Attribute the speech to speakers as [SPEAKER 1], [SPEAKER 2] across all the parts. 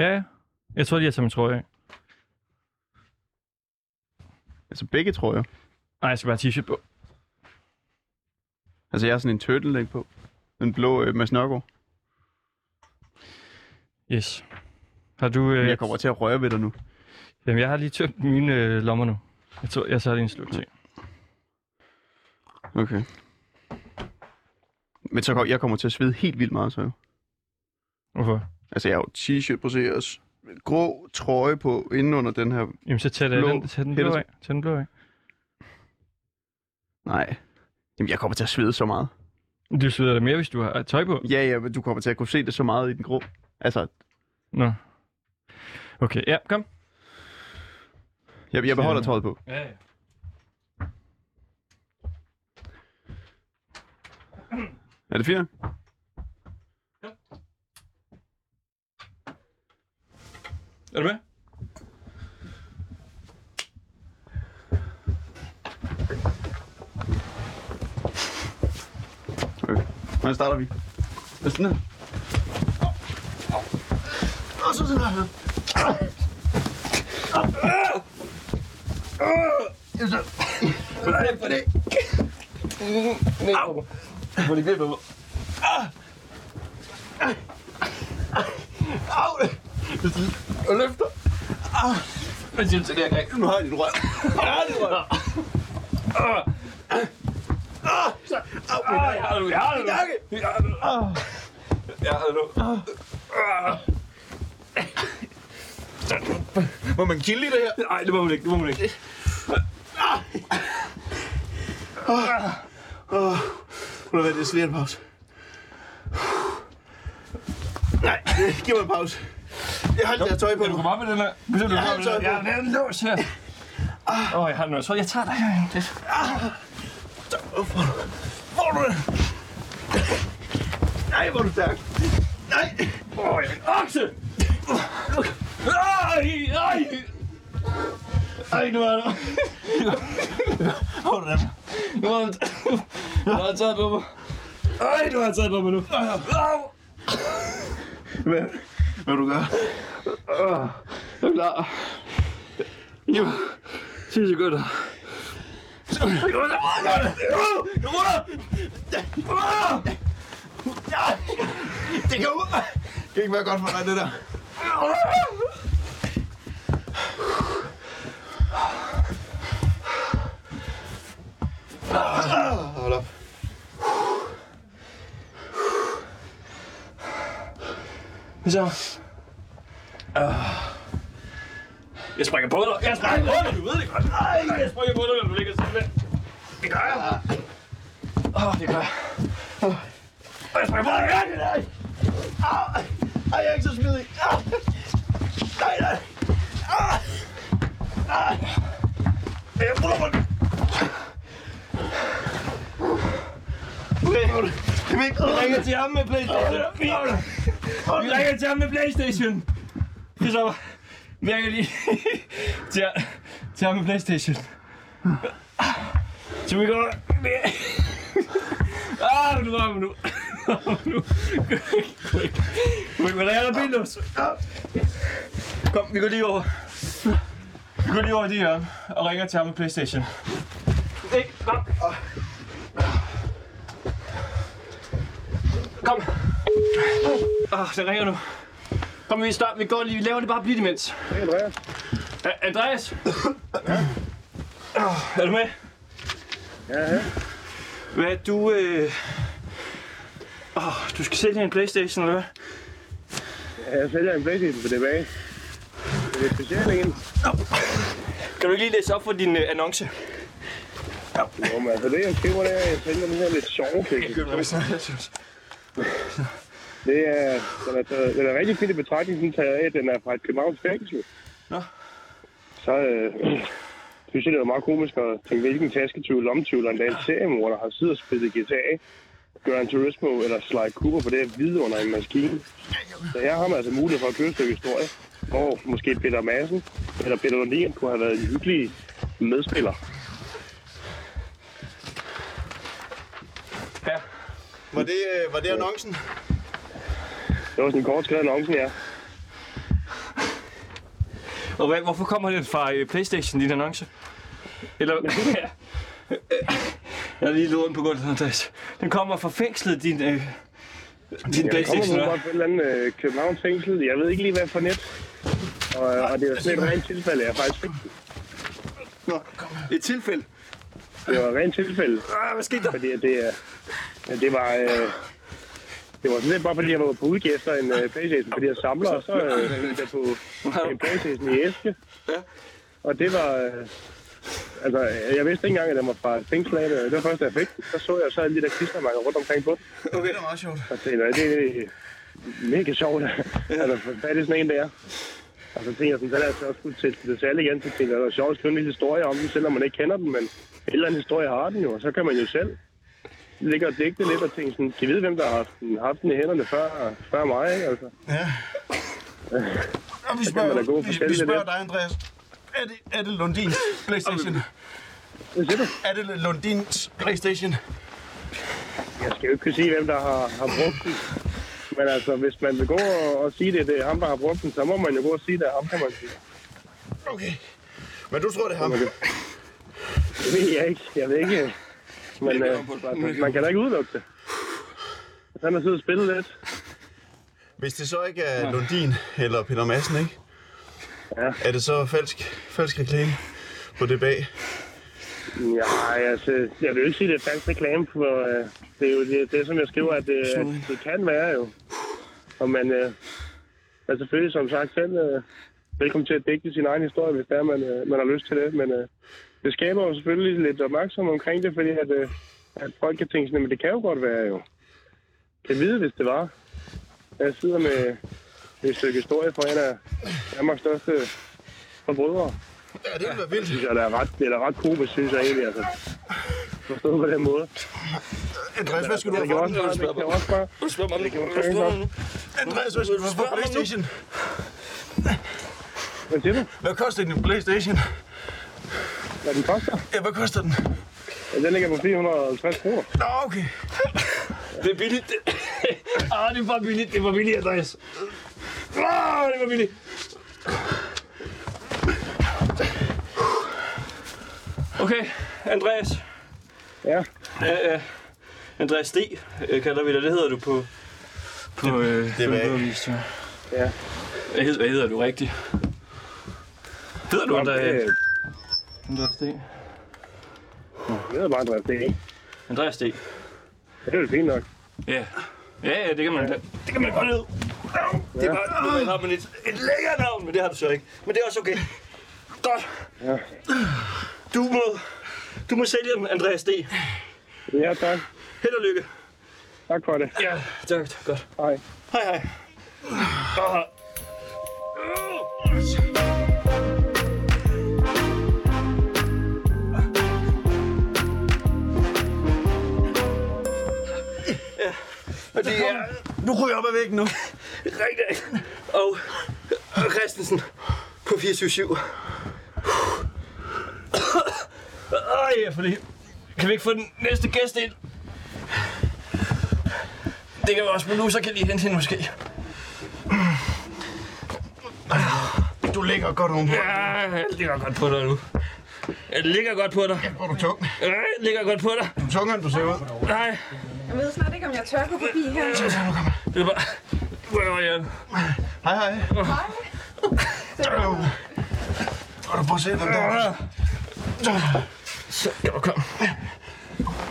[SPEAKER 1] Ja. Jeg tror lige, jeg tager min trøje af.
[SPEAKER 2] Altså begge trøjer.
[SPEAKER 1] Nej, jeg skal bare have t-shirt på.
[SPEAKER 2] Altså jeg har sådan en turtleneck på. Den blå øh, Mads Nørgaard.
[SPEAKER 1] Yes. Har du... Øh,
[SPEAKER 2] Jeg kommer til at røre ved dig nu.
[SPEAKER 1] Jamen, jeg har lige tømt mine øh, lommer nu. Jeg tror, jeg lige en sluk til.
[SPEAKER 2] Okay. Men så kom, jeg kommer til at svede helt vildt meget så jo.
[SPEAKER 1] Hvorfor?
[SPEAKER 2] Altså jeg har jo t-shirt på også. Grå trøje på inden under den her.
[SPEAKER 1] Jamen, så tag,
[SPEAKER 2] Blå.
[SPEAKER 1] den, tag den blå af. Tag den blå af.
[SPEAKER 2] Nej. Jamen jeg kommer til at svede så meget.
[SPEAKER 1] Du sveder da mere, hvis du har tøj på.
[SPEAKER 2] Ja, ja, men du kommer til at kunne se det så meget i den grå. Altså,
[SPEAKER 1] Nå. Okay, ja, kom.
[SPEAKER 2] jeg, jeg beholder tøjet på.
[SPEAKER 1] Ja, ja.
[SPEAKER 2] Er det fint?
[SPEAKER 1] Er du med?
[SPEAKER 2] Okay. Hvordan starter vi? Hvad sådan her? Og så sådan her. Hvordan for det?
[SPEAKER 1] Au! Hvor det griber mig.
[SPEAKER 2] Au! Og løfter.
[SPEAKER 1] Hvad siger du til det her gang?
[SPEAKER 2] Nu har jeg dit rør. Ja, dit rør. Au, min
[SPEAKER 1] Jeg har det nu, jeg har det nu. Jeg har det nu. Jeg har det nu.
[SPEAKER 2] Må man kilde i det her?
[SPEAKER 1] Nej, det må man ikke, det må man ikke.
[SPEAKER 2] Må det være, det er lige en pause. Nej, giv mig en pause. Jeg har her tøj på
[SPEAKER 1] Kan du komme op med den her? Kan du
[SPEAKER 2] Jeg har tøj på.
[SPEAKER 1] Ja, den er lås her. Åh, jeg har den nu. Jeg jeg tager dig her. Det.
[SPEAKER 2] Får du det? Nej, hvor er du stærk. Nej.
[SPEAKER 1] Åh, jeg er en okse. Ej, ej. Ej, nu er der.
[SPEAKER 2] Får du det?
[SPEAKER 1] Nu har han, nu har han taget på mig. Ej, nu har han taget på mig nu. Au.
[SPEAKER 2] Hvad, hvad du gør?
[SPEAKER 1] Jeg er klar. Jo, 10 sekunder.
[SPEAKER 2] Det kan det kan ikke være godt for dig, det der. Hold op.
[SPEAKER 1] Hvad Så. Uh. Jeg springer på dig. Jeg springer på dig, du ved det godt. Nej, jeg springer på dig, når du ligger sådan der. Det gør jeg. Åh, oh, det gør jeg. Og jeg springer på dig. Nej, nej. der.
[SPEAKER 2] Ej, jeg er ikke så smidig. Ah. Nej, nej. Ah. Ah. Jeg bruger mig. Okay, det er
[SPEAKER 1] ringer til ham med Playstation. Vi, vi ringer til ham med Playstation. Christoffer, vi ringer lige til, til ham med Playstation. Så vi går... Ah, du rammer nu. nu. Men der er der bildos. Kom, vi går lige over. Vi går lige over i det her og ringer til ham med Playstation. Ikke? Kom. Kom. Åh, oh, den ringer nu. Kom, vi stopper. Vi går lige. Vi laver det bare blidt imens.
[SPEAKER 3] Hej Andreas.
[SPEAKER 1] A- Andreas? Oh, er du med?
[SPEAKER 3] Ja, ja.
[SPEAKER 1] Hvad, du... Øh... Oh, du skal sælge en Playstation, eller hvad?
[SPEAKER 3] Jeg sælger en Playstation på tilbage. Det er specielt en.
[SPEAKER 1] Kan du ikke lige læse op for din øh, annonce?
[SPEAKER 3] Jo, men altså det jeg skriver, det er, at jeg sælger den her lidt sjove Playstation. Det er, den er, taget- den er rigtig fint i betragtning, sådan taget af, at den er fra et Københavns fængsel.
[SPEAKER 1] Nå.
[SPEAKER 3] Så øh, synes jeg, det var meget komisk at tænke, hvilken tasketyv, lommetyv eller en seriemor, der har siddet og spillet GTA, Gran Turismo eller Sly Cooper på det her hvide under en maskine. Så her har man altså mulighed for at køre et stykke historie, hvor måske Peter Madsen eller Peter Lundin kunne have været en hyggelig medspiller.
[SPEAKER 1] Ja.
[SPEAKER 2] Var det, øh, var det annoncen?
[SPEAKER 3] Det var sådan en kort skrevet annoncen, ja.
[SPEAKER 1] Og hvad, hvorfor kommer den fra øh, Playstation, din annonce? Eller... Jeg har lige lånt på gulvet, Andreas. Den kommer fra fængslet, din, øh, din
[SPEAKER 3] Jeg kommer
[SPEAKER 1] Playstation. hva'?
[SPEAKER 3] godt på et eller andet øh, Københavns fængsel. Jeg ved ikke lige, hvad for net. Og, og det var sådan et rent tilfælde. Jeg faktisk fik
[SPEAKER 4] Nå, et tilfælde.
[SPEAKER 3] Det var et rent tilfælde.
[SPEAKER 1] Ah, hvad skete der?
[SPEAKER 3] Fordi det, er- ja, det var... Øh, det var sådan lidt bare fordi, jeg var på udkig efter en øh, Playstation, fordi jeg samler, og så øh, hørte jeg på en Playstation i æske.
[SPEAKER 4] Ja.
[SPEAKER 3] Og det var... Øh, altså, jeg vidste ikke engang, at den var fra et fængsel af det. Det var først, da jeg fik. Så så jeg så alle de der klistermærker rundt omkring på den.
[SPEAKER 4] Okay, det er meget sjovt.
[SPEAKER 3] Og tænkte, jeg, det er mega sjovt. altså, hvad er det sådan en, der? Og så tænkte jeg, sådan, så jeg så også skulle til det salg igen. Så tænkte jeg, det var sjovt at skrive en lille historie om den, selvom man ikke kender den. Men en eller anden historie har den jo, og så kan man jo selv ligge og digte lidt og tænke sådan, kan I vide, hvem der har haft den, haft den i hænderne før, før mig, ikke? Altså,
[SPEAKER 4] Ja. Og vi spørger, vi, vi
[SPEAKER 3] det
[SPEAKER 4] spørger dig, Andreas. Er det, er det Lundins Playstation?
[SPEAKER 3] hvad siger du?
[SPEAKER 4] Er det Lundins Playstation?
[SPEAKER 3] Jeg skal jo ikke kunne sige, hvem der har, har brugt den. Men altså, hvis man vil gå og, og sige det, det er ham, der har brugt den, så må man jo gå og sige, det er ham, kan man sige.
[SPEAKER 4] Okay. Men du tror, det er ham?
[SPEAKER 3] Det ved jeg ikke. Jeg ved ikke. Men øh, man kan da ikke udelukke det. Han har siddet og spillet lidt,
[SPEAKER 4] Hvis det så ikke er Lundin eller Peter Madsen, ikke?
[SPEAKER 3] Ja.
[SPEAKER 4] Er det så falsk, falsk reklame på det bag?
[SPEAKER 3] Ja, altså, jeg vil jo ikke sige, at det er falsk reklame, for øh, det er jo det, det, som jeg skriver, at det, at det kan være jo. Og man øh, er selvfølgelig, som sagt, selv øh, velkommen til at dække sin egen historie, hvis det er, man, øh, man har lyst til det. Men øh, det skaber jo selvfølgelig lidt opmærksomhed omkring det, fordi at, øh, at folk kan tænke sådan, men det kan jo godt være jo. Kan vide, hvis det var. Jeg sidder med et stykke historie fra en af Danmarks største forbrydere
[SPEAKER 4] Ja, det ville være vildt.
[SPEAKER 3] synes jeg, det er ret, det er ret komisk, synes jeg egentlig, altså. Forstået på den måde.
[SPEAKER 4] Andreas, hvad skal du
[SPEAKER 3] Det
[SPEAKER 4] have for den?
[SPEAKER 3] det.
[SPEAKER 1] Du spørger mig
[SPEAKER 3] Det
[SPEAKER 1] nu. Du spørger mig nu.
[SPEAKER 4] Andreas, hvad skal du have for Playstation?
[SPEAKER 3] Hvad siger du?
[SPEAKER 4] Hvad koster din Playstation?
[SPEAKER 3] Hvad den koster?
[SPEAKER 4] Ja, hvad koster den?
[SPEAKER 3] Ja, den ligger på 450 kroner.
[SPEAKER 4] Nå, okay.
[SPEAKER 1] Det er billigt. Det... ah, det var billigt. Det var billigt, Andreas. Ah, det var billigt. Okay, Andreas.
[SPEAKER 3] Ja,
[SPEAKER 1] Ja, ja. Andreas D. øh, kalder vi dig. Det hedder du på... På, øh,
[SPEAKER 4] det er
[SPEAKER 1] på
[SPEAKER 4] hvad?
[SPEAKER 1] Økonomist, ja. Hvad hedder, hvad hedder du rigtigt? Hedder du Andreas? Andreas D.
[SPEAKER 3] det hedder bare Andreas, det er ikke.
[SPEAKER 1] Andreas D.
[SPEAKER 3] Det er jo fint nok.
[SPEAKER 1] Ja. Ja, ja, det kan man, det kan man godt lide. Det er bare, ved, har man et, et lækkert navn, men det har du så ikke. Men det er også okay. Godt.
[SPEAKER 3] Ja.
[SPEAKER 1] Du må, du må sælge den, Andreas D.
[SPEAKER 3] Ja, tak.
[SPEAKER 1] Held og lykke.
[SPEAKER 3] Tak for det.
[SPEAKER 1] Ja, tak. Godt.
[SPEAKER 3] Hej.
[SPEAKER 1] Hej, hej. Ah. Det er
[SPEAKER 4] Nu ryger jeg op ad væggen nu.
[SPEAKER 1] rigtig. Og, Christensen på 24-7. Ej, ja, fordi... Kan vi ikke få den næste gæst ind? Det kan vi også, men nu så kan lige hente hende måske.
[SPEAKER 4] Du ligger godt ovenpå.
[SPEAKER 1] Ja, jeg ligger godt på dig nu. Jeg ligger godt på dig.
[SPEAKER 4] Hvor er du tung?
[SPEAKER 1] Ja, jeg ligger godt på dig.
[SPEAKER 4] Du er tungere, end du ser ud.
[SPEAKER 1] Nej,
[SPEAKER 5] Jeg ved snart ikke, om jeg tør gå forbi her.
[SPEAKER 1] det er bare... Hvor er jeg?
[SPEAKER 4] Hej, hej. Øv. Og du prøver at se den der.
[SPEAKER 1] Så, kan du komme.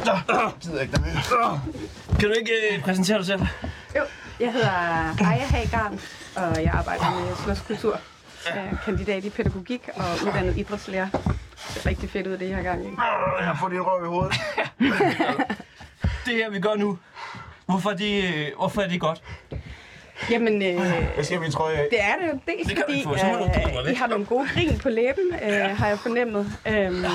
[SPEAKER 4] Jeg gider ikke der mere.
[SPEAKER 1] Kan du ikke øh, præsentere dig selv?
[SPEAKER 5] Jo, jeg hedder Aya Hagarn, og jeg arbejder med slåskultur. Jeg er kandidat i pædagogik og uddannet idrætslærer. Det er rigtig fedt ud, det jeg har gang i.
[SPEAKER 4] Jeg har fået din røv i hovedet.
[SPEAKER 1] Det her, vi gør nu. Hvorfor er det, øh, hvorfor er det godt?
[SPEAKER 5] Jamen, øh,
[SPEAKER 4] Jeg skal min trøje af.
[SPEAKER 5] det er det jo dels
[SPEAKER 1] Det kan
[SPEAKER 5] fordi,
[SPEAKER 1] vi få.
[SPEAKER 5] Øh. I har nogle gode grin på læben, øh, har jeg fornemmet. Øhm,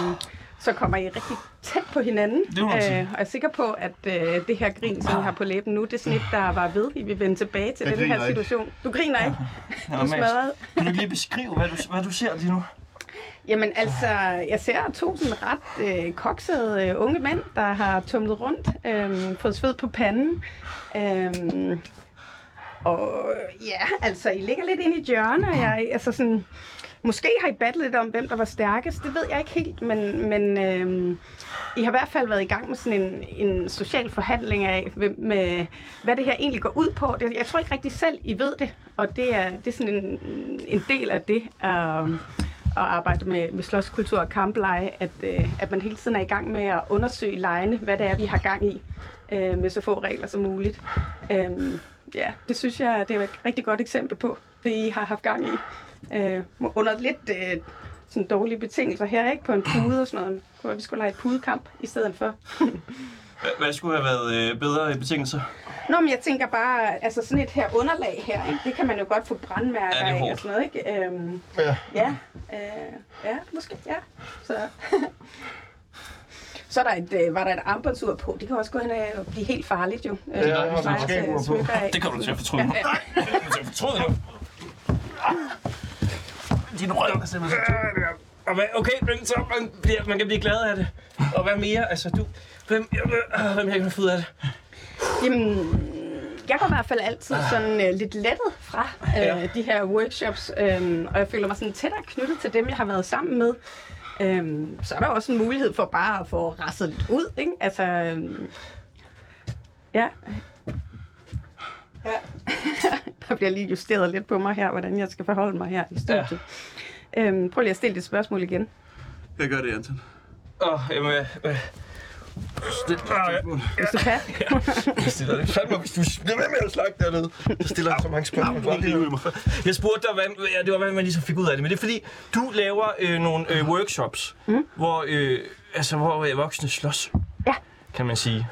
[SPEAKER 5] så kommer I rigtig tæt på hinanden.
[SPEAKER 1] Det.
[SPEAKER 5] Øh, og jeg er sikker på, at øh, det her grin, som I har på læben nu, det er sådan et, der var ved. I vil vende tilbage til
[SPEAKER 4] Jeg
[SPEAKER 5] den her
[SPEAKER 4] griner ikke.
[SPEAKER 5] situation. Du griner ikke?
[SPEAKER 1] Ja,
[SPEAKER 5] Du er smadret.
[SPEAKER 1] Kan du lige beskrive, hvad du, hvad du ser lige nu?
[SPEAKER 5] Jamen altså, jeg ser to sådan ret øh, koksede øh, unge mænd, der har tumlet rundt, øh, fået sved på panden. Øh, og ja, altså, I ligger lidt inde i hjørne, og jeg, altså sådan, Måske har I battlet lidt om, hvem der var stærkest. Det ved jeg ikke helt, men, men øh, I har i hvert fald været i gang med sådan en, en social forhandling af, hvem, med, hvad det her egentlig går ud på. Det, jeg tror ikke rigtig selv, I ved det, og det er, det er sådan en, en del af det øh, at arbejde med, med slåskultur og kampleje, at, øh, at man hele tiden er i gang med at undersøge lejene, hvad det er, vi har gang i, øh, med så få regler som muligt. Øh, ja, det synes jeg, det er et rigtig godt eksempel på, det I har haft gang i. Øh, under lidt øh, sådan dårlige betingelser her, ikke? På en pude og sådan noget. Kunne vi skulle lege et pudekamp i stedet for.
[SPEAKER 1] Hvad- Hvad skulle have været øh, bedre betingelser?
[SPEAKER 5] Nå, men jeg tænker bare, altså sådan et her underlag her, ikke? det kan man jo godt få brandmærker
[SPEAKER 1] Ja, det er
[SPEAKER 5] af og sådan noget, ikke? Øhm,
[SPEAKER 4] Ja.
[SPEAKER 5] ja, øh, ja, måske, ja. Så, så er der et, øh, var der et armbåndsur på. Det kan også gå hen og blive helt farligt, jo. Ja,
[SPEAKER 4] der er sådan et skabur på.
[SPEAKER 1] Det kommer du til at fortryde. Det kommer du til at fortryde nu. Din røv er simpelthen. Og hvad, okay, men så man, bliver, man kan blive glad af det. Og hvad mere? Altså, du... Hvem, øh, hvem jeg kan få ud af det?
[SPEAKER 5] Jamen, jeg går i hvert fald altid sådan øh, lidt lettet fra øh,
[SPEAKER 1] Ja.
[SPEAKER 5] de her workshops, øh, og jeg føler mig sådan tættere knyttet til dem, jeg har været sammen med. Øh, så er der også en mulighed for bare at få rasset lidt ud, ikke? Altså, øh, ja. Ja. der bliver lige justeret lidt på mig her, hvordan jeg skal forholde mig her i studiet. Ja. Øhm, prøv lige at stille dit spørgsmål igen.
[SPEAKER 4] Jeg gør det, Anton.
[SPEAKER 1] Åh, oh, jamen... Øh, øh. Det, ah,
[SPEAKER 5] Hvis du kan.
[SPEAKER 1] jeg stiller det fandme, hvis du bliver ved med at snakke dernede. Så stiller jeg så mange spørgsmål. Jeg spurgte dig, hvad, ja, det var, hvad man ligesom fik ud af det. Men det er fordi, du laver øh, nogle øh, workshops, mm. hvor, øh, altså, hvor øh, voksne slås,
[SPEAKER 5] Ja.
[SPEAKER 1] kan man sige.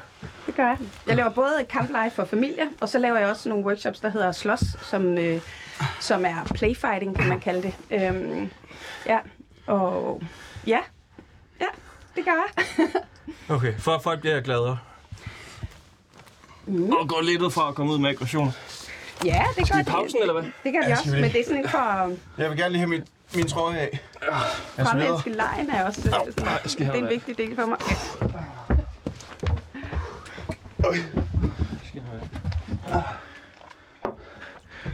[SPEAKER 5] Det gør jeg. Jeg laver både kampleje for familier, og så laver jeg også nogle workshops, der hedder Slås, som, øh, som er playfighting, kan man kalde det. Øhm, ja, og ja, ja, det gør jeg.
[SPEAKER 1] Okay, for at folk bliver gladere. Mm. Og går lidt ud fra at komme ud med aggression.
[SPEAKER 5] ja, det gør
[SPEAKER 1] I pausen, eller hvad?
[SPEAKER 5] Det gør vi også, men det er sådan for
[SPEAKER 4] Jeg vil gerne lige have min, min trøje af.
[SPEAKER 5] fremmenneske lejen er også sådan,
[SPEAKER 1] jeg skal have
[SPEAKER 5] det er en
[SPEAKER 1] det.
[SPEAKER 5] vigtig del for mig.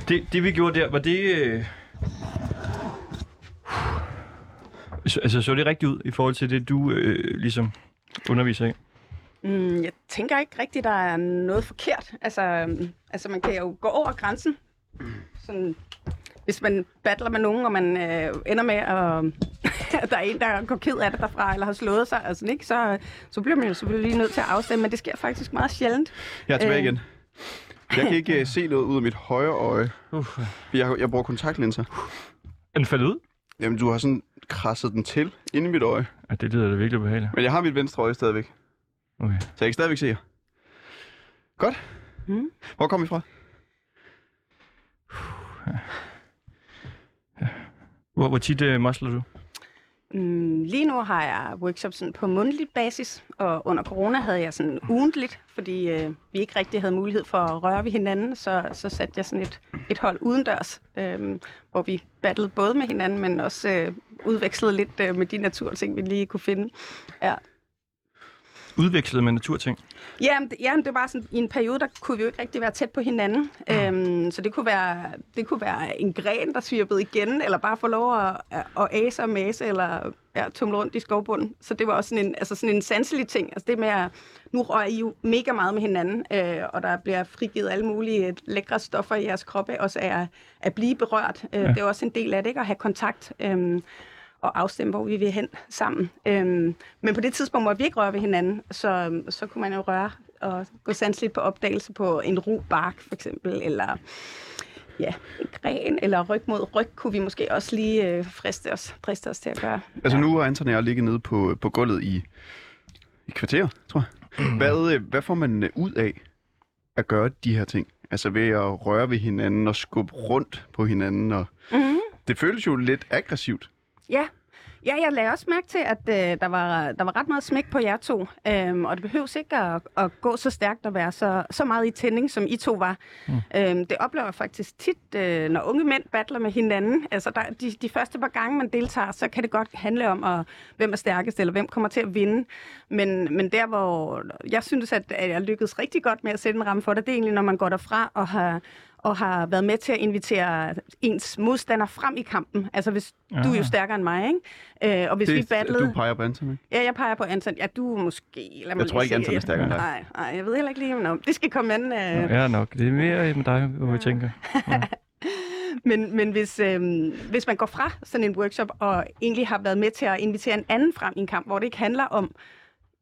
[SPEAKER 1] Det, det vi gjorde der, var det... Øh... Så, altså, så det rigtigt ud i forhold til det, du øh, ligesom underviser i?
[SPEAKER 5] Mm, jeg tænker ikke rigtigt, der er noget forkert. Altså, øhm, altså man kan jo gå over grænsen. Sådan, hvis man battler med nogen, og man øh, ender med, at, at der er en, der går ked af det derfra, eller har slået sig, altså, ikke? Så, så bliver man jo selvfølgelig lige nødt til at afstemme, men det sker faktisk meget sjældent.
[SPEAKER 2] Jeg er tilbage
[SPEAKER 5] Øh.
[SPEAKER 2] igen. Jeg kan ikke uh, se noget ud af mit højre øje.
[SPEAKER 1] Uh.
[SPEAKER 2] Jeg, jeg bruger kontaktlinser.
[SPEAKER 1] Er den faldet ud?
[SPEAKER 2] Jamen, du har sådan krasset den til inde i mit øje.
[SPEAKER 1] Ja, det lyder da virkelig behageligt.
[SPEAKER 2] Men jeg har mit venstre øje stadigvæk.
[SPEAKER 1] Okay.
[SPEAKER 2] Så jeg kan stadigvæk se jer. Godt.
[SPEAKER 5] Mm.
[SPEAKER 2] Hvor kom I fra?
[SPEAKER 1] Hvor, hvor tit øh, musler du?
[SPEAKER 5] Mm, lige nu har jeg workshops sådan på mundtlig basis, og under corona havde jeg sådan ugentligt, fordi øh, vi ikke rigtig havde mulighed for at røre ved hinanden, så, så satte jeg sådan et, et hold udendørs, øh, hvor vi battlede både med hinanden, men også øh, udvekslede lidt øh, med de naturting, vi lige kunne finde. Ja.
[SPEAKER 1] Udvekslet med naturting?
[SPEAKER 5] Det, jamen, det var sådan, i en periode, der kunne vi jo ikke rigtig være tæt på hinanden. Øhm, så det kunne, være, det kunne være en gren, der svirpede igen, eller bare få lov at, at, at ase og mase, eller ja, tumle rundt i skovbunden. Så det var også sådan en, altså sådan en sanselig ting. Altså det med at, nu rører I jo mega meget med hinanden, øh, og der bliver frigivet alle mulige lækre stoffer i jeres kroppe, også af at, at blive berørt. Øh, ja. Det er også en del af det, ikke? At have kontakt. Øh, og afstemme, hvor vi vil hen sammen. Øhm, men på det tidspunkt måtte vi ikke røre ved hinanden, så, så kunne man jo røre og gå sandsligt på opdagelse på en ru bark, for eksempel, eller ja, en gren, eller ryg mod ryg, kunne vi måske også lige øh, friste os, friste os til at gøre.
[SPEAKER 2] Altså, nu har Anton og jeg ligget nede på, på gulvet i, i kvarter, tror jeg. Hvad, øh, hvad får man øh, ud af at gøre de her ting? Altså ved at røre ved hinanden og skubbe rundt på hinanden. Og...
[SPEAKER 5] Mm-hmm.
[SPEAKER 2] Det føles jo lidt aggressivt.
[SPEAKER 5] Ja. Ja, jeg lagde også mærke til, at øh, der, var, der var ret meget smæk på jer to, øhm, og det behøves ikke at, at gå så stærkt og være så, så meget i tænding, som I to var. Mm. Øhm, det oplever jeg faktisk tit, øh, når unge mænd battler med hinanden. Altså, der, de, de første par gange, man deltager, så kan det godt handle om, at, hvem er stærkest, eller hvem kommer til at vinde. Men, men der, hvor jeg synes, at, at jeg lykkedes rigtig godt med at sætte en ramme for det, det er egentlig, når man går derfra og har, og har været med til at invitere ens modstander frem i kampen. Altså, hvis du er jo stærkere end mig, ikke? Øh, og hvis vi
[SPEAKER 2] Det,
[SPEAKER 5] battlede...
[SPEAKER 2] du peger på Anton, ikke?
[SPEAKER 5] Ja, jeg peger på Anton. Ja, du måske... Lad mig
[SPEAKER 2] Jeg tror ikke. Anton er stærkere end dig.
[SPEAKER 5] Nej, nej, jeg ved heller ikke lige, om det skal komme an. Øh,
[SPEAKER 1] Ja, nok. Det er mere med dig, hvor jeg tænker.
[SPEAKER 5] Men, men hvis, øhm, hvis man går fra sådan en workshop og egentlig har været med til at invitere en anden frem i en kamp, hvor det ikke handler om,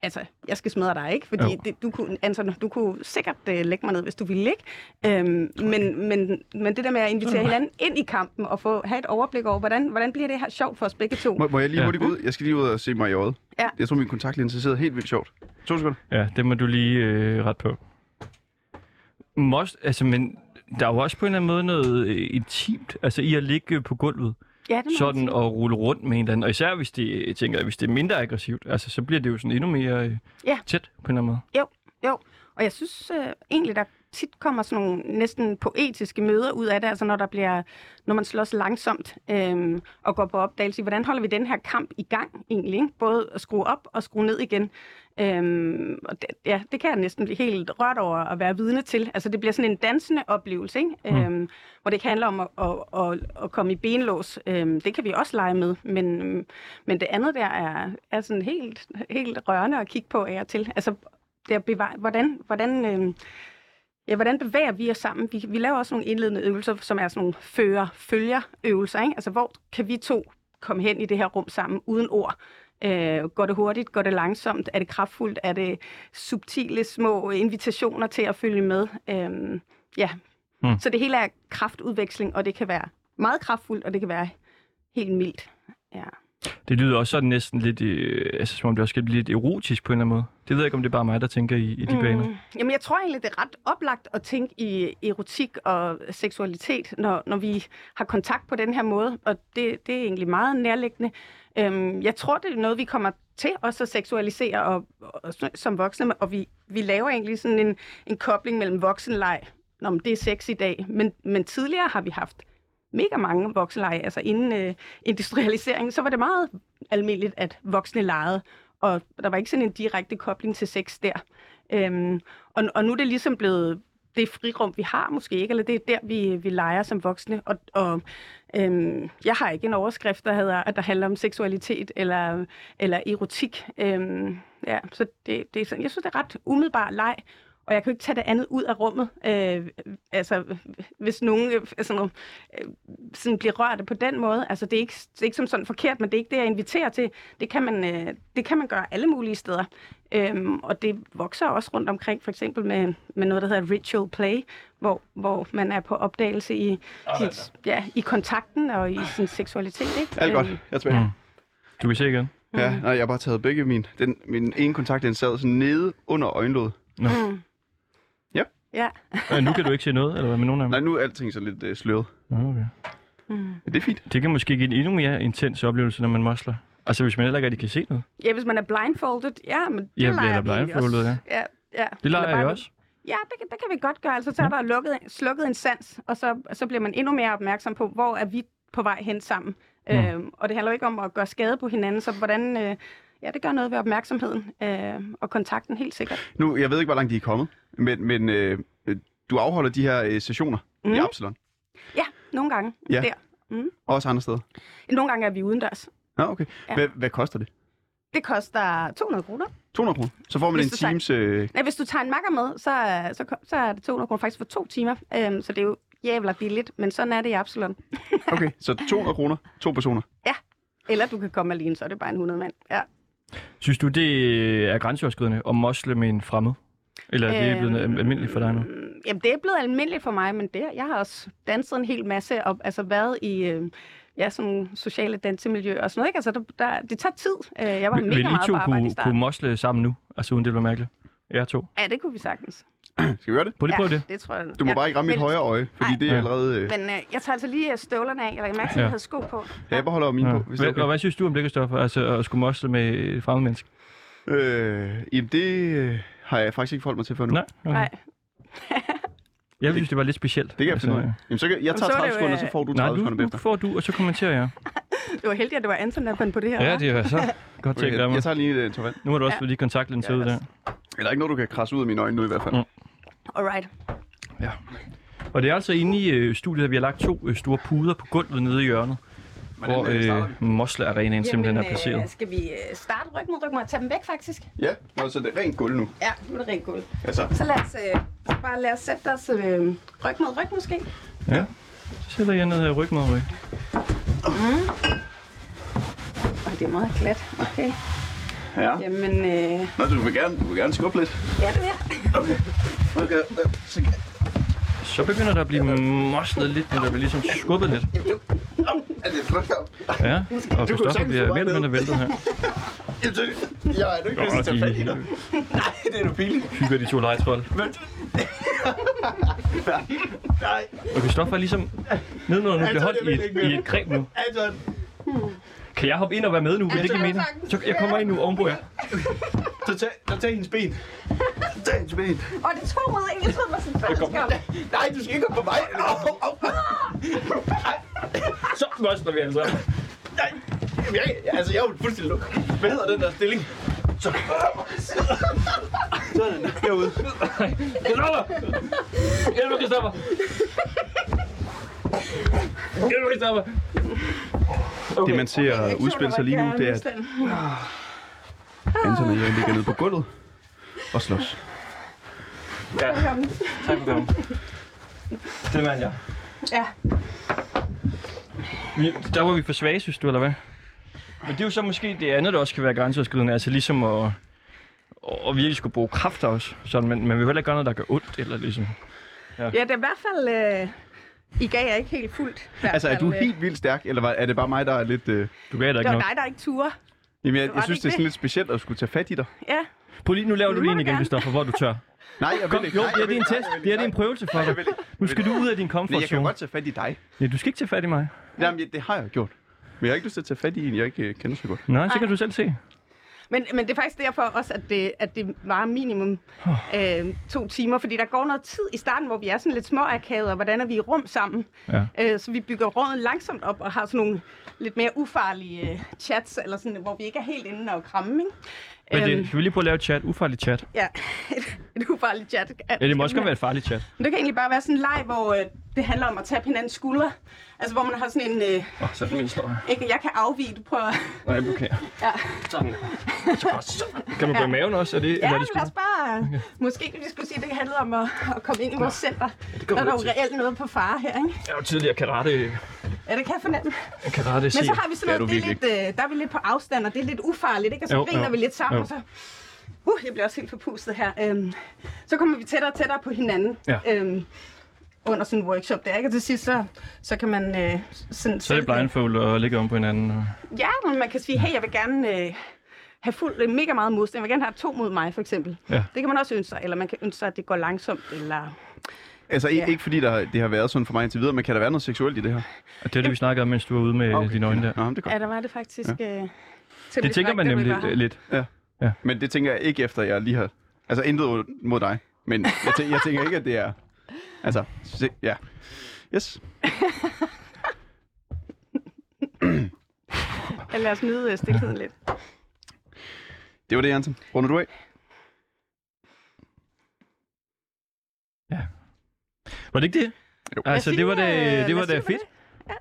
[SPEAKER 5] altså, jeg skal smadre dig, ikke? Fordi
[SPEAKER 1] Jo.
[SPEAKER 5] det, du, kunne, Anton, du kunne sikkert øh, lægge mig ned, hvis du ville, ikke? Øhm, men, men, men det der med at invitere hinanden ind i kampen og få, have et overblik over, hvordan, hvordan bliver det her sjovt for os begge to?
[SPEAKER 2] Må, må jeg lige
[SPEAKER 1] Ja.
[SPEAKER 2] hurtigt gå ud? Jeg skal lige ud og se mig i øjet.
[SPEAKER 5] Ja.
[SPEAKER 2] Jeg tror, min kontaktlinse sidder helt vildt sjovt. To sekunder.
[SPEAKER 1] Ja, det må du lige øh, ret på. Most, altså, men der er jo også på en eller anden måde noget øh, intimt, altså i at ligge på gulvet,
[SPEAKER 5] Ja, det
[SPEAKER 1] sådan og rulle rundt med en eller anden. Og især hvis det, jeg tænker, hvis det er mindre aggressivt, altså så bliver det jo sådan endnu mere øh,
[SPEAKER 5] Ja.
[SPEAKER 1] tæt på en eller anden måde.
[SPEAKER 5] Jo, jo. Og jeg synes øh, egentlig, der tit kommer sådan nogle næsten poetiske møder ud af det, altså når der bliver, når man slås langsomt øh, og går på opdagelse hvordan holder vi den her kamp i gang egentlig, ikke? både at skrue op og skrue ned igen. Øhm, og det, ja, det kan jeg næsten blive helt rørt over at være vidne til. Altså det bliver sådan en dansende oplevelse, ikke? Mm. Øhm, hvor det ikke handler om at, at, at, at komme i benlås. Øhm, det kan vi også lege med, men, øhm, men det andet der er, er sådan helt, helt rørende at kigge på af og til. Altså det at bevare, hvordan, hvordan, øh, ja, hvordan bevæger vi os sammen? Vi, vi laver også nogle indledende øvelser, som er sådan nogle fører-følger-øvelser. Ikke? Altså, hvor kan vi to komme hen i det her rum sammen uden ord? Øh, går det hurtigt? Går det langsomt? Er det kraftfuldt? Er det subtile små invitationer til at følge med? Øh, ja.
[SPEAKER 1] Mm.
[SPEAKER 5] Så det hele er kraftudveksling, og det kan være meget kraftfuldt, og det kan være helt mildt. Ja.
[SPEAKER 1] Det lyder også sådan næsten lidt, øh, altså som om det også skal blive lidt erotisk på en eller anden måde. Det ved jeg ikke, om det er bare mig, der tænker i, i de mm. baner.
[SPEAKER 5] Jamen, jeg tror egentlig, det er ret oplagt at tænke i erotik og seksualitet, når, når vi har kontakt på den her måde, og det, det er egentlig meget nærliggende. Øhm, jeg tror, det er noget, vi kommer til også at seksualisere og, og, som voksne, og vi, vi laver egentlig sådan en, en kobling mellem voksenleg, Nå, men det er sex i dag, men, men tidligere har vi haft mega mange vokseleje, altså inden øh, industrialiseringen, så var det meget almindeligt, at voksne legede, og der var ikke sådan en direkte kobling til sex der. Øhm, og, og nu er det ligesom blevet det frirum, vi har måske ikke, eller det er der, vi, vi leger som voksne. Og, og øhm, jeg har ikke en overskrift, der, hedder, at der handler om seksualitet eller, eller erotik. Øhm, ja, så det, det er sådan, jeg synes, det er ret umiddelbart leg, og jeg kan jo ikke tage det andet ud af rummet. Øh, altså, hvis nogen øh, sådan, øh, sådan bliver rørt på den måde. Altså, det er, ikke, det er ikke som sådan forkert, men det er ikke det, jeg inviterer til. Det kan man, øh, det kan man gøre alle mulige steder. Øhm, og det vokser også rundt omkring, for eksempel med, med noget, der hedder ritual play, hvor, hvor man er på opdagelse i, sit, ja, i kontakten og i sin seksualitet. Ikke?
[SPEAKER 2] Alt godt.
[SPEAKER 5] Øhm,
[SPEAKER 2] Jeg er tilbage.
[SPEAKER 1] Mm. Du kan se igen.
[SPEAKER 2] Ja, nej, jeg har bare taget begge min. Den, min ene kontakt, den sad sådan nede under øjenlåget.
[SPEAKER 5] Mm.
[SPEAKER 2] Ja.
[SPEAKER 5] Ja.
[SPEAKER 1] Nu kan du ikke se noget, eller hvad med nogen af dem?
[SPEAKER 2] Nej, nu er alting så lidt øh, sløret.
[SPEAKER 1] Okay.
[SPEAKER 5] Mm.
[SPEAKER 2] Men det er fint.
[SPEAKER 1] Det kan måske give en endnu mere intens oplevelse, når man mosler. Altså, hvis man heller ikke rigtig kan se noget.
[SPEAKER 5] ja, hvis man er blindfolded, ja, men det
[SPEAKER 1] Ja,
[SPEAKER 5] leger
[SPEAKER 1] eller blindfoldet,
[SPEAKER 5] også. ja. ja.
[SPEAKER 1] Det
[SPEAKER 5] Eller
[SPEAKER 1] leger
[SPEAKER 5] bare-
[SPEAKER 1] jeg også.
[SPEAKER 5] Ja, det, kan- det kan vi godt gøre. Altså, så er der lukket, slukket en sans, og så, så bliver man endnu mere opmærksom på, hvor er vi på vej hen sammen.
[SPEAKER 1] Mm.
[SPEAKER 5] Øhm, og det handler jo ikke om at gøre skade på hinanden, så hvordan... Øh, ja, det gør noget ved opmærksomheden øh, og kontakten, helt sikkert.
[SPEAKER 2] Nu, jeg ved ikke, hvor langt de er kommet, men, men øh, du afholder de her øh, sessioner mm. i
[SPEAKER 5] Mhm.
[SPEAKER 2] Absalon.
[SPEAKER 5] Ja, nogle gange.
[SPEAKER 2] Ja.
[SPEAKER 5] Der. Mm.
[SPEAKER 2] Og også andre steder.
[SPEAKER 5] Nogle gange er vi udendørs.
[SPEAKER 2] Nå, okay.
[SPEAKER 5] Ja.
[SPEAKER 2] Hvad, hvad koster det?
[SPEAKER 5] Det koster 200 kroner.
[SPEAKER 2] 200 kroner. Så får man
[SPEAKER 5] Hvis
[SPEAKER 2] en
[SPEAKER 5] tager-
[SPEAKER 2] Teams... Øh,
[SPEAKER 5] Nej, hvis du tager en makker med, så, er- så, så er det 200 kroner faktisk for to timer. Øhm, så det er jo jævla billigt, men sådan er det i Absalon.
[SPEAKER 2] okay, så 200 kroner, to personer.
[SPEAKER 5] Eller du kan komme alene, så er det bare en 100 mand. Ja.
[SPEAKER 1] Synes du, det er grænseoverskridende at mosle med en fremmed? Eller er det blevet
[SPEAKER 5] Øhm,
[SPEAKER 1] almindeligt for dig nu?
[SPEAKER 5] Jamen, det er blevet almindeligt for mig, men det, jeg har også danset en hel masse, og altså været i øh, ja, sådan sociale dansemiljøer og sådan noget. Ikke? Altså, der, der, det tager tid. Øh, jeg var
[SPEAKER 1] Vil,
[SPEAKER 5] mega
[SPEAKER 1] vil I
[SPEAKER 5] meget
[SPEAKER 1] to
[SPEAKER 5] på i
[SPEAKER 1] kunne, kunne mosle sammen nu? Altså uden det bliver mærkeligt? Ja, to.
[SPEAKER 5] Ja, det kunne vi sagtens.
[SPEAKER 2] Skal vi gøre det?
[SPEAKER 1] Prøv lige
[SPEAKER 5] ja,
[SPEAKER 1] prøve det.
[SPEAKER 5] det tror jeg.
[SPEAKER 2] Du må
[SPEAKER 5] ja.
[SPEAKER 2] bare ikke ramme mit
[SPEAKER 5] men-
[SPEAKER 2] højre øje, fordi
[SPEAKER 5] Nej.
[SPEAKER 2] det er
[SPEAKER 1] Ja.
[SPEAKER 2] allerede... Øh,
[SPEAKER 5] Men øh, jeg tager altså lige øh, støvlerne af. Jeg lagde mærke til, at
[SPEAKER 1] Ja.
[SPEAKER 5] jeg havde sko på.
[SPEAKER 2] ja, jeg beholder mine
[SPEAKER 1] Ja.
[SPEAKER 2] på, hvis er
[SPEAKER 1] Hvad, og
[SPEAKER 2] okay.
[SPEAKER 1] hvad synes du om det, Kristoffer? Altså at skulle mosle med et fremmed menneske?
[SPEAKER 2] Øh, jamen, det øh, har jeg faktisk ikke forholdt mig til før nu.
[SPEAKER 1] Nej. Okay.
[SPEAKER 5] Nej.
[SPEAKER 1] Jeg synes, det var lidt specielt.
[SPEAKER 2] Det kan jeg finde ud af. Jamen, så kan, jeg tager
[SPEAKER 5] så er
[SPEAKER 2] 30
[SPEAKER 5] det jo,
[SPEAKER 2] sekunder, så får du
[SPEAKER 1] Nej,
[SPEAKER 2] 30
[SPEAKER 1] nu,
[SPEAKER 2] sekunder
[SPEAKER 1] nu
[SPEAKER 2] efter.
[SPEAKER 1] får du, og så kommenterer jeg.
[SPEAKER 5] Det var heldigt, at det var Anton, der fandt på det her.
[SPEAKER 1] Ja,
[SPEAKER 5] hva'?
[SPEAKER 1] det er så godt tænkt af
[SPEAKER 2] Okay,
[SPEAKER 1] mig.
[SPEAKER 2] jeg tager lige et tår vand.
[SPEAKER 1] Nu må du også
[SPEAKER 5] Ja.
[SPEAKER 1] få lige kontaktlinser
[SPEAKER 5] Ja,
[SPEAKER 1] ud der.
[SPEAKER 5] os-
[SPEAKER 2] Er der ikke noget, du kan krasse ud af mine øjne nu i hvert fald?
[SPEAKER 1] Mm.
[SPEAKER 5] Alright.
[SPEAKER 1] Og det er altså inde i øh, studiet, at vi har lagt to øh, store puder på gulvet nede i hjørnet, hvor
[SPEAKER 2] øh,
[SPEAKER 1] øh, Mosle Arenaen simpelthen er placeret.
[SPEAKER 5] øh, skal vi øh, starte ryg mod ryg mod at tage dem væk, faktisk?
[SPEAKER 2] Ja, Nå, så det er rent guld nu.
[SPEAKER 5] Ja, nu er det rent guld.
[SPEAKER 2] Altså,
[SPEAKER 5] Så lad os øh, bare lad os sætte os øh, ryg mod ryg, måske.
[SPEAKER 1] Ja. Så sætter jeg ned her ryg mod ryg.
[SPEAKER 5] Og det er meget glat. Okay.
[SPEAKER 2] Ja.
[SPEAKER 5] Jamen, øh,
[SPEAKER 2] Nå, du vil gerne, du vil gerne skubbe lidt.
[SPEAKER 5] ja, det vil jeg.
[SPEAKER 2] Okay. Okay. Så,
[SPEAKER 1] Så begynder der at blive moslet lidt, men der bliver ligesom skubbet lidt.
[SPEAKER 2] er det flot?
[SPEAKER 1] Ja, og Christoffer bliver mere eller mindre væltet her.
[SPEAKER 2] Jeg Ja, er du ikke lyst til at tage fat i dig? Nej, det er du pinligt.
[SPEAKER 1] hygger de to legetråd.
[SPEAKER 2] Men... Nej,
[SPEAKER 1] Og Christoffer er ligesom nedenunder nu bliver holdt
[SPEAKER 2] jeg
[SPEAKER 1] i et, i et greb nu.
[SPEAKER 2] Anton.
[SPEAKER 1] Kan jeg hoppe ind og være med nu? Vil det ikke mening? Så jeg kommer ind nu ovenpå jer.
[SPEAKER 2] Så tag, så tag hendes ben. Tag hendes ben.
[SPEAKER 5] Og det er to mod en. Jeg troede, det var sådan fællesskab.
[SPEAKER 2] Nej, du skal ikke komme på mig. Au, au.
[SPEAKER 1] Så mosler vi altså.
[SPEAKER 2] Nej. Jeg, altså, jeg er jo fuldstændig lukket. Hvad hedder den der stilling? Så. Sådan, herude.
[SPEAKER 1] Christoffer! Hjælp mig, Christoffer! Christoffer!
[SPEAKER 2] Det, man ser udspille sig lige nu, det er, at Anton og jeg ligger nede på gulvet og slås.
[SPEAKER 1] Ja, tak for det. Det er jeg.
[SPEAKER 5] Ja.
[SPEAKER 1] Vi, der var vi for svage, synes du, eller hvad? Men det er jo så måske det andet, der også kan være grænseoverskridende. Altså ligesom at, at virkelig skulle bruge kræfter også. Sådan, men man vil heller ikke gøre noget, der gør ondt. Eller ligesom.
[SPEAKER 5] Ja, det er i hvert fald... Øh, I gav jer ikke helt fuldt.
[SPEAKER 2] Altså, er du helt vildt stærk, eller var- er det bare mig, der er lidt... Øh...
[SPEAKER 1] Du gav dig
[SPEAKER 5] Det
[SPEAKER 1] ikke
[SPEAKER 5] var
[SPEAKER 1] noget.
[SPEAKER 5] dig, der ikke turde.
[SPEAKER 2] Jamen, jeg, jeg
[SPEAKER 5] det
[SPEAKER 2] synes,
[SPEAKER 5] ikke
[SPEAKER 2] det er sådan
[SPEAKER 5] det?
[SPEAKER 2] lidt specielt at skulle tage fat i dig.
[SPEAKER 5] Ja.
[SPEAKER 1] Prøv lige, nu laver du det ind
[SPEAKER 5] du
[SPEAKER 1] igen,
[SPEAKER 5] gerne.
[SPEAKER 1] Christoffer, hvor du tør.
[SPEAKER 2] Nej, jeg
[SPEAKER 1] Kom,
[SPEAKER 2] vil ikke.
[SPEAKER 1] jo, det det er en
[SPEAKER 2] ikke.
[SPEAKER 1] test. Det det er en
[SPEAKER 2] ikke.
[SPEAKER 1] prøvelse for dig. Nu skal du ud af din
[SPEAKER 2] Nej, jeg kan
[SPEAKER 1] komfortzone.
[SPEAKER 2] godt tage fat i dig.
[SPEAKER 1] Ja, du skal ikke tage fat i mig.
[SPEAKER 2] Jamen, ja, det har jeg gjort. Men jeg har ikke lyst til at tage fat i en, jeg ikke øh, kender så godt.
[SPEAKER 1] Nej, så kan du selv se.
[SPEAKER 5] Men, men det er faktisk derfor også, at det, at det var minimum øh, to timer, fordi der går noget tid i starten, hvor vi er sådan lidt småakavet, og hvordan er vi i rum sammen.
[SPEAKER 1] Ja.
[SPEAKER 5] Øh, så vi bygger råden langsomt op og har sådan nogle lidt mere ufarlige øh, chats, eller sådan, hvor vi ikke er helt inde og kramme, ikke?
[SPEAKER 1] Men
[SPEAKER 5] Øhm,
[SPEAKER 1] det, skal vi lige prøve at lave et chat? Ufarligt chat.
[SPEAKER 5] Ja, et, et ufarligt chat.
[SPEAKER 1] Ja, det må også godt være et farligt chat.
[SPEAKER 5] Men det kan egentlig bare være sådan en leg, hvor øh, det handler om at tage hinandens skuldre. Altså, hvor man har sådan en... Øh,
[SPEAKER 1] Åh, så er det min historie.
[SPEAKER 5] ikke, jeg kan afvige, du prøver...
[SPEAKER 1] Nej, okay.
[SPEAKER 5] Ja,
[SPEAKER 1] Sådan. Så. Kan man gå i maven også? Er det,
[SPEAKER 5] ja
[SPEAKER 1] eller er det
[SPEAKER 5] lad os bare... Okay. Måske vi skulle sige, at det handlede om at, at komme ind i vores center.
[SPEAKER 1] går
[SPEAKER 5] Der er jo reelt noget på fare her, ikke?
[SPEAKER 1] Jeg er jo tidligere karate,
[SPEAKER 5] Ja, det kan jeg fornemme.
[SPEAKER 1] karate
[SPEAKER 5] Men så har vi sådan
[SPEAKER 2] Det
[SPEAKER 5] noget, det er lidt, øh, der er vi lidt på afstand, og det er lidt ufarligt, ikke? Og så
[SPEAKER 1] Jo,
[SPEAKER 5] griner
[SPEAKER 1] jo.
[SPEAKER 5] vi lidt sammen,
[SPEAKER 1] Jo.
[SPEAKER 5] og så... Uh, jeg bliver også helt forpustet her. Øhm, så kommer vi tættere og tættere på hinanden.
[SPEAKER 1] Ja.
[SPEAKER 5] Øhm, under sådan en workshop der, ikke? Og til sidst, så, så kan man øh, sådan
[SPEAKER 1] Så er det blindfold og ligge om på hinanden. Og...
[SPEAKER 5] Ja, men man kan sige, hey, jeg vil gerne øh, have fuld, øh, mega meget modstand. Jeg vil gerne have to mod mig, for eksempel.
[SPEAKER 1] Ja.
[SPEAKER 5] Det kan man også ønske sig. Eller man kan ønske sig, at det går langsomt, eller...
[SPEAKER 2] Altså, ikke,
[SPEAKER 5] Ja.
[SPEAKER 2] ikke fordi der, det har været sådan for mig indtil videre, men kan der være noget seksuelt i det her?
[SPEAKER 1] Og det er det, vi snakkede om, mens du var ude med okay. dine øjne der.
[SPEAKER 2] Nå, men det er.
[SPEAKER 5] Ja, der var det faktisk... Ja. Øh,
[SPEAKER 1] Det tænker man nemlig lidt. lidt.
[SPEAKER 2] Men det tænker jeg ikke efter, jeg lige har... Altså, intet mod dig. Men jeg, tænker, jeg tænker ikke, at det er... Altså, se, ja. Yes.
[SPEAKER 5] Ja, lad os nyde øh, stilheden lidt.
[SPEAKER 2] Det var det, Jansen. Runder du af?
[SPEAKER 1] Var det ikke det?
[SPEAKER 2] Jo.
[SPEAKER 1] Altså, det var da,
[SPEAKER 5] øh,
[SPEAKER 1] det var
[SPEAKER 5] sige,
[SPEAKER 1] fedt.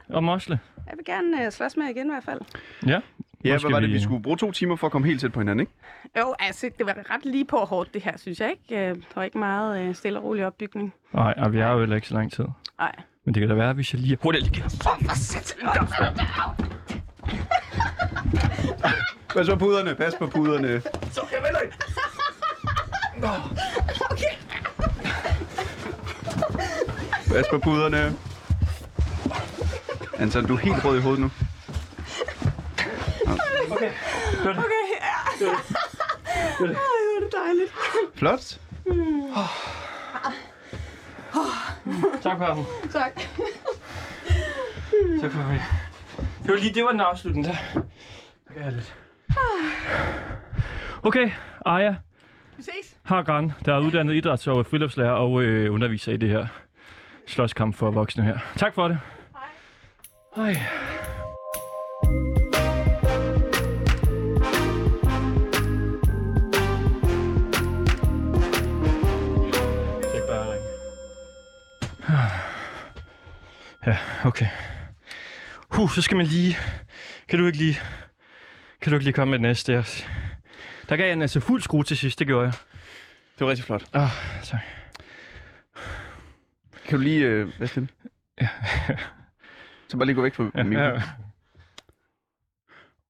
[SPEAKER 1] Og mosle.
[SPEAKER 5] Jeg vil gerne øh, slås med igen i hvert fald.
[SPEAKER 1] Ja.
[SPEAKER 2] Ja, hvad var det,
[SPEAKER 1] vi-
[SPEAKER 2] vi skulle bruge to timer for at komme helt tæt på hinanden, ikke?
[SPEAKER 5] Jo, altså, det var ret lige på hårdt, det her, synes jeg ikke. Øh, Der var ikke meget øh, stille og rolig opbygning.
[SPEAKER 1] Nej, og vi har jo heller ikke så lang tid.
[SPEAKER 5] Nej.
[SPEAKER 1] Men det kan da være, hvis jeg lige hurtigt lige...
[SPEAKER 2] Pas på puderne, pas på puderne.
[SPEAKER 1] Så, jeg vælger ikke.
[SPEAKER 2] Pas på puderne. Anton, du er helt rød i hovedet nu.
[SPEAKER 1] Okay. Det var det.
[SPEAKER 5] Okay, ja. Ej, hvor er det dejligt.
[SPEAKER 2] Flot.
[SPEAKER 1] Tak for den.
[SPEAKER 5] Tak.
[SPEAKER 1] Tak for det. Det var lige, det var den afslutning der. Okay, lidt. Okay, Aya
[SPEAKER 5] Vi ses.
[SPEAKER 1] Hargran, der er uddannet idræts- og friluftslærer og øh, underviser i det her slåskamp for voksne her. Tak for det. Hej. Hej. Okay. Huh, så skal man lige... Kan du ikke lige... Kan du ikke lige komme med den næste? Der, der gav jeg den altså fuld skrue til sidst, det gjorde jeg.
[SPEAKER 2] Det var rigtig flot.
[SPEAKER 1] Åh, oh, tak.
[SPEAKER 2] Kan du lige... Øh, hvad stille?
[SPEAKER 1] Ja.
[SPEAKER 2] Så bare lige gå væk fra
[SPEAKER 1] Ja,
[SPEAKER 2] mikrofonen.
[SPEAKER 1] ja.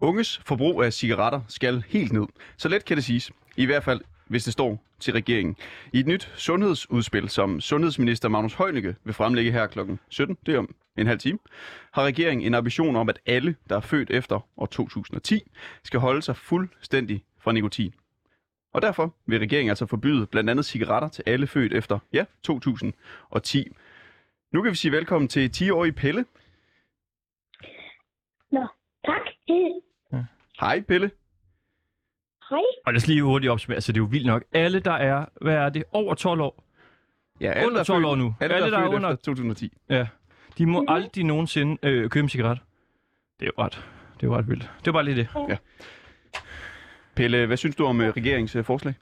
[SPEAKER 2] Unges forbrug af cigaretter skal helt ned. Så let kan det siges. I hvert fald, hvis det står til regeringen. I et nyt sundhedsudspil, som sundhedsminister Magnus Heunicke vil fremlægge her kl. 17, det er om en halv time, har regeringen en ambition om, at alle, der er født efter år 2010, skal holde sig fuldstændig fra nikotin. Og derfor vil regeringen altså forbyde blandt andet cigaretter til alle født efter, ja, 2010. Nu kan vi sige velkommen til 10-årige Pelle.
[SPEAKER 6] Nå, tak.
[SPEAKER 2] Hej Pelle.
[SPEAKER 6] Hej.
[SPEAKER 1] Og lad os lige hurtigt opsummere, altså det er jo vildt nok. Alle, der er, hvad er det, over 12 år,
[SPEAKER 2] Ja, alle,
[SPEAKER 1] Under
[SPEAKER 2] der er
[SPEAKER 1] 12
[SPEAKER 2] født-
[SPEAKER 1] år nu.
[SPEAKER 2] Alle,
[SPEAKER 1] Alle,
[SPEAKER 2] der,
[SPEAKER 1] der
[SPEAKER 2] er
[SPEAKER 1] er
[SPEAKER 2] født
[SPEAKER 1] under-
[SPEAKER 2] efter 2010.
[SPEAKER 1] ja, de må aldrig nogensinde øh, købe en cigaret. Det er jo ret, det er jo ret vildt. Det var bare lige det.
[SPEAKER 2] Pelle, hvad synes du om øh, regeringens øh, forslag?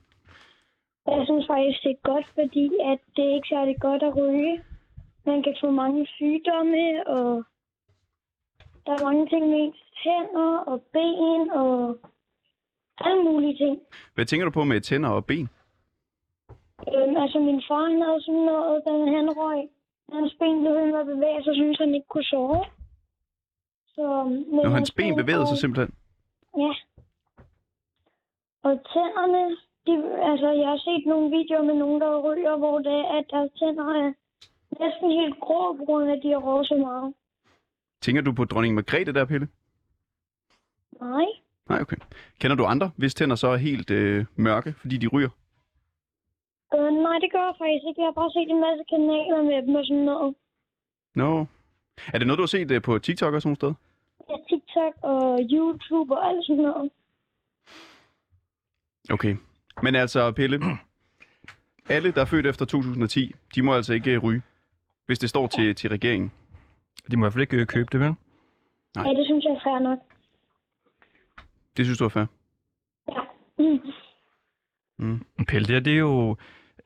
[SPEAKER 6] Jeg synes faktisk, det er godt, fordi at det er ikke særlig godt at ryge. Man kan få mange sygdomme, og der er mange ting med ens hænder og ben og alle mulige ting.
[SPEAKER 2] Hvad tænker du på med tænder og ben?
[SPEAKER 6] Øhm, altså, min far han havde sådan noget, da han røg. Hans ben blev ved med at bevæge sig, synes han ikke kunne sove. Så,
[SPEAKER 2] Når hans ben bevægede sig simpelthen.
[SPEAKER 6] Ja. Og tænderne, de, altså jeg har set nogle videoer med nogen, der ryger, hvor det er, at deres tænder er næsten helt grå, på grund af, at de har røget så meget.
[SPEAKER 2] Tænker du på dronning Margrethe der, Pelle?
[SPEAKER 6] Nej.
[SPEAKER 2] Nej, okay. Kender du andre, hvis tænder så er helt øh, mørke, fordi de ryger?
[SPEAKER 6] Nej, det gør jeg faktisk ikke. Jeg har bare set en masse kanaler med dem og sådan noget.
[SPEAKER 2] Nå. No. Er det noget, du har set øh, på TikTok og sådan noget sted?
[SPEAKER 6] Ja, TikTok og YouTube og alt sådan noget.
[SPEAKER 2] Okay. Men altså, Pelle, alle, der er født efter 2010, de må altså ikke øh, ryge, hvis det står til, til regeringen.
[SPEAKER 1] De må i hvert fald ikke øh, købe det, vel?
[SPEAKER 2] Nej.
[SPEAKER 6] Ja, det synes jeg er fair nok.
[SPEAKER 2] Det synes du er fair?
[SPEAKER 6] Ja. Mm.
[SPEAKER 1] Men Pelle, det, her, det er jo...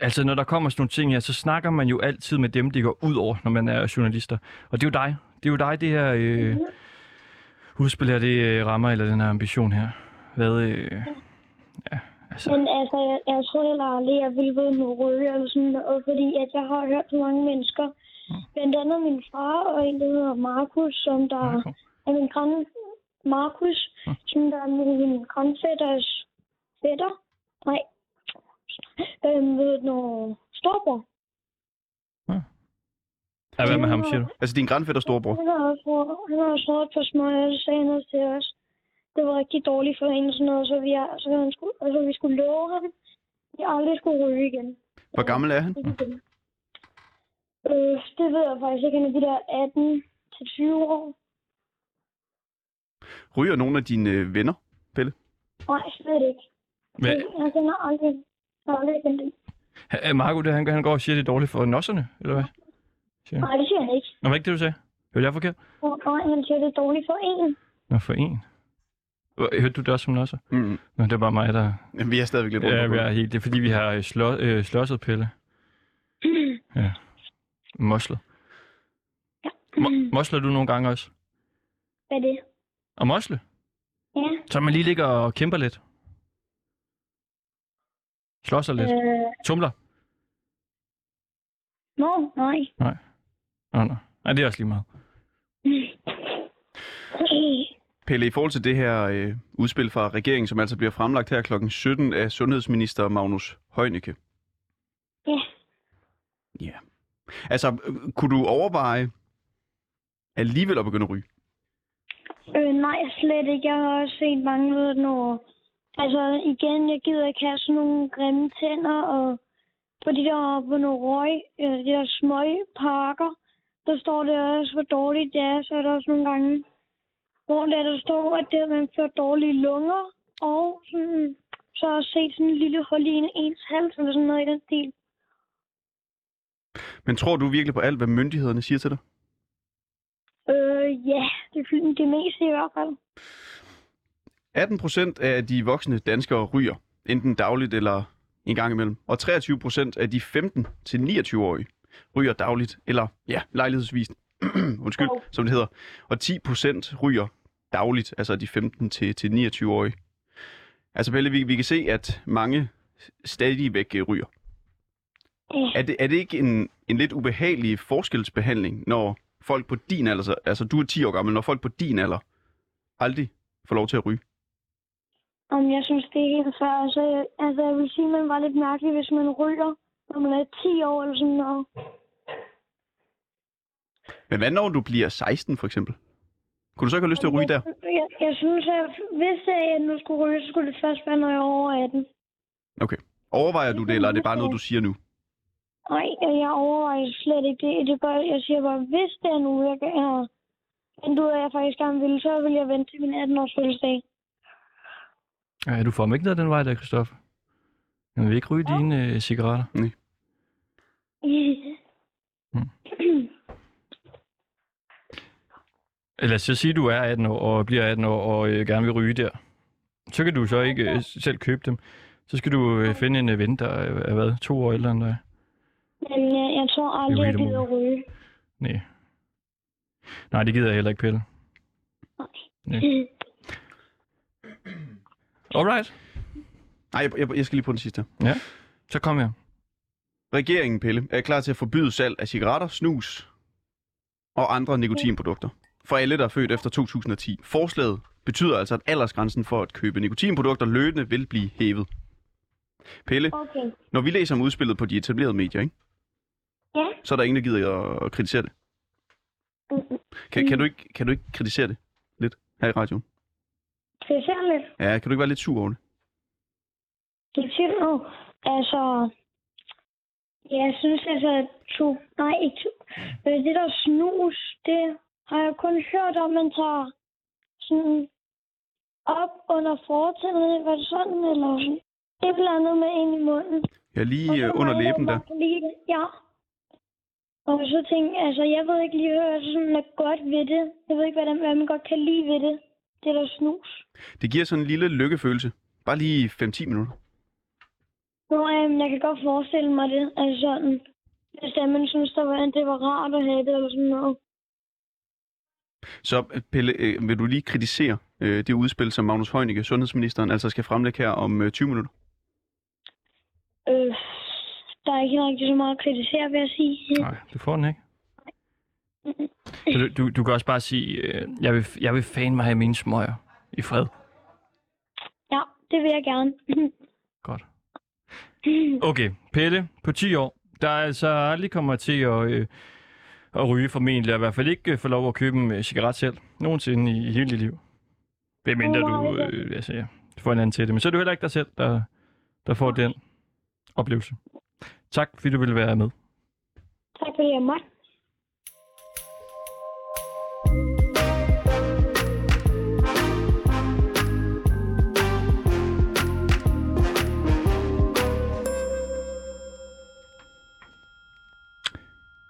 [SPEAKER 1] Altså, når der kommer sådan nogle ting her, så snakker man jo altid med dem, det går ud over, når man er journalister. Og det er jo dig. Det er jo dig, det her øh, udspil her, det øh, rammer, eller den her ambition her. Hvad, øh, ja, altså...
[SPEAKER 6] Men altså, jeg, jeg tror heller aldrig, jeg ville ved med ryge eller sådan noget, fordi at jeg har hørt så mange mennesker, blandt andet min far og en, der hedder Markus, som der
[SPEAKER 1] Marco.
[SPEAKER 6] er min græn... Markus, som der er min grænfætters fætter. Nej. Øhm, ved noget storbror.
[SPEAKER 1] Ja, hvad med ham, siger du?
[SPEAKER 2] Altså din grandfætter storebror.
[SPEAKER 6] Han har også han har også røget på smøger, og så sagde han også til os. Det var rigtig dårligt for hende og sådan noget, så vi, er, så han skulle, altså, vi skulle love ham, at vi aldrig skulle ryge igen.
[SPEAKER 2] Hvor gammel er han?
[SPEAKER 6] Øh, det ved jeg faktisk ikke. Han er de der 18 til 20 år.
[SPEAKER 2] Ryger nogle af dine øh, venner, Pelle?
[SPEAKER 6] Nej, slet ikke.
[SPEAKER 1] Hvad,
[SPEAKER 6] Jeg kender aldrig, jeg har aldrig kendt det.
[SPEAKER 1] er Marco, det, han, han går og siger, det er dårligt for nosserne, eller hvad? Siger han.
[SPEAKER 6] Nej, det siger han ikke.
[SPEAKER 1] Nå, var ikke det, du sagde? Hørte jeg forkert?
[SPEAKER 6] Nej, han siger, det er dårligt for en.
[SPEAKER 1] Nå, for en. Hørte du det også som nosser?
[SPEAKER 2] Mm.
[SPEAKER 1] Nå, det er bare mig, der...
[SPEAKER 2] Jamen, vi er stadigvæk lidt rundt
[SPEAKER 1] Ja, vi er helt... Det er fordi, vi har øh, slå, øh, slåsset Pelle. Ja. Moslet. Mo- mosler du nogle gange også?
[SPEAKER 6] Hvad er det?
[SPEAKER 1] Og mosle?
[SPEAKER 6] Ja.
[SPEAKER 1] Så man lige ligger og kæmper lidt. Slåsser lidt.
[SPEAKER 6] Øh,
[SPEAKER 1] Tumler?
[SPEAKER 6] nå, nej.
[SPEAKER 1] Nå, nå. Nej, det er også lige meget.
[SPEAKER 2] Pelle, i forhold til det her øh, udspil fra regeringen, som altså bliver fremlagt her kl. 17 af sundhedsminister Magnus Heunicke.
[SPEAKER 6] Ja.
[SPEAKER 2] Ja. Altså, øh, kunne du overveje alligevel at begynde at ryge?
[SPEAKER 6] Øh, nej, slet ikke. Jeg har også set mange ved når... Altså, igen, jeg gider ikke have sådan nogle grimme tænder, og på de der, på nogle røg, øh, de der smøgparker, der står det også, hvor dårligt det er. Så er der også nogle gange, hvor der, der står, at det, man får dårlige lunger, og sådan, så har jeg set sådan en lille hul i en- ens hals, eller sådan noget i den stil.
[SPEAKER 2] Men tror du virkelig på alt, hvad myndighederne siger til dig?
[SPEAKER 6] Øh, ja, det, det meste i hvert fald.
[SPEAKER 2] 18 procent af de voksne danskere ryger, enten dagligt eller en gang imellem. Og 23 procent af de 15-29-årige ryger dagligt eller ja, lejlighedsvis undskyld,
[SPEAKER 6] Jo.
[SPEAKER 2] som det hedder. Og 10 procent ryger dagligt, altså de 15 til, til 29-årige. Altså Pelle, vi, vi kan se, at mange stadig væk øh, ryger. Er det, er det ikke en, en lidt ubehagelig forskelsbehandling, når folk på din alder, så- altså du er 10 år gammel, når folk på din alder aldrig får lov til at ryge?
[SPEAKER 6] Om jeg synes, det er helt fair. Altså, altså, jeg vil sige, at man var lidt mærkelig, hvis man ryger, når man er 10 år eller sådan noget.
[SPEAKER 2] Men hvad når du bliver 16 for eksempel? Kunne du så ikke have lyst til at ryge der?
[SPEAKER 6] Jeg, jeg synes, at hvis jeg nu skulle ryge, så skulle det først være, når jeg er over 18.
[SPEAKER 2] Okay. Overvejer du det, eller er det bare noget, du siger nu?
[SPEAKER 6] Nej, jeg overvejer slet ikke det. det er bare, jeg siger bare, hvis det er nu, jeg kan af, at jeg faktisk gerne vil, så vil jeg vente til min 18-års fødselsdag.
[SPEAKER 1] Ja, du får mig ikke ned den vej der, Christoffer. Jeg vil ikke ryge dine øh, cigaretter. Lad os så sige, at du er 18 år og bliver 18 år og øh, gerne vil ryge der. Så kan du så ikke øh, selv købe dem. Så skal du øh, finde en øh, ven, der er, er hvad, to år end dig.
[SPEAKER 6] Men jeg, jeg tror aldrig, jeg gider at ryge.
[SPEAKER 1] Nej. Nej, det gider jeg heller ikke, Pelle. Nej. Alright.
[SPEAKER 2] Nej, jeg, jeg, jeg skal lige på den sidste.
[SPEAKER 1] Så kom jeg.
[SPEAKER 2] Regeringen, Pelle, er klar til at forbyde salg af cigaretter, snus og andre nikotinprodukter for alle, der er født efter 2010. Forslaget betyder altså, at aldersgrænsen for at købe nikotinprodukter løbende vil blive hævet. Pelle,
[SPEAKER 6] Okay.
[SPEAKER 2] når vi læser om udspillet på de etablerede medier, ikke?
[SPEAKER 6] Ja.
[SPEAKER 2] så er der ingen, der gider at kritisere det. Kan, kan, du ikke, kan du ikke kritisere det lidt her i radioen?
[SPEAKER 6] Skal jeg se lidt?
[SPEAKER 2] Ja, kan du ikke være lidt sur over det?
[SPEAKER 6] Det er nu. Altså, jeg synes altså, at to, nej, ikke to. Øh, Det der snus, det har jeg kun hørt om, man tager sådan op under fortænderne. Var det sådan, eller sådan? Et eller andet med ind i munden.
[SPEAKER 2] Ja, lige øh, under læben der.
[SPEAKER 6] det. Ja. Og så tænkte altså, jeg ved ikke lige, hvad sådan er godt ved det. Jeg ved ikke, hvad, hvad man godt kan lide ved det. Det der snus.
[SPEAKER 2] Det giver sådan en lille lykkefølelse. Bare lige 5-10 minutter.
[SPEAKER 6] Nå, øhm, jeg kan godt forestille mig det. Altså sådan, hvis det er, man synes, der var, det var rart at have det, eller sådan noget.
[SPEAKER 2] Så øh, Pelle, øh, vil du lige kritisere øh, det udspil, som Magnus Heunicke, sundhedsministeren, altså skal fremlægge her om øh, 20 minutter?
[SPEAKER 6] Øh, der er ikke rigtig så meget at kritisere, vil jeg sige.
[SPEAKER 1] Nej, det får den ikke. Så du, du, du kan også bare sige, øh, jeg, vil, jeg vil fan mig have mine smøger i fred.
[SPEAKER 6] Ja, det vil jeg gerne.
[SPEAKER 1] Godt. Okay, Pelle på 10 år, der er altså aldrig kommer til at, øh, at ryge formentlig, og i hvert fald ikke øh, få lov at købe en øh, cigaret selv, nogensinde i, i hele dit liv. Hvem mindre du, øh, altså, ja, du får en anden til det. Men så er det heller ikke dig selv, der, der får den oplevelse. Tak, fordi du ville være med.
[SPEAKER 6] tak fordi jeg måtte.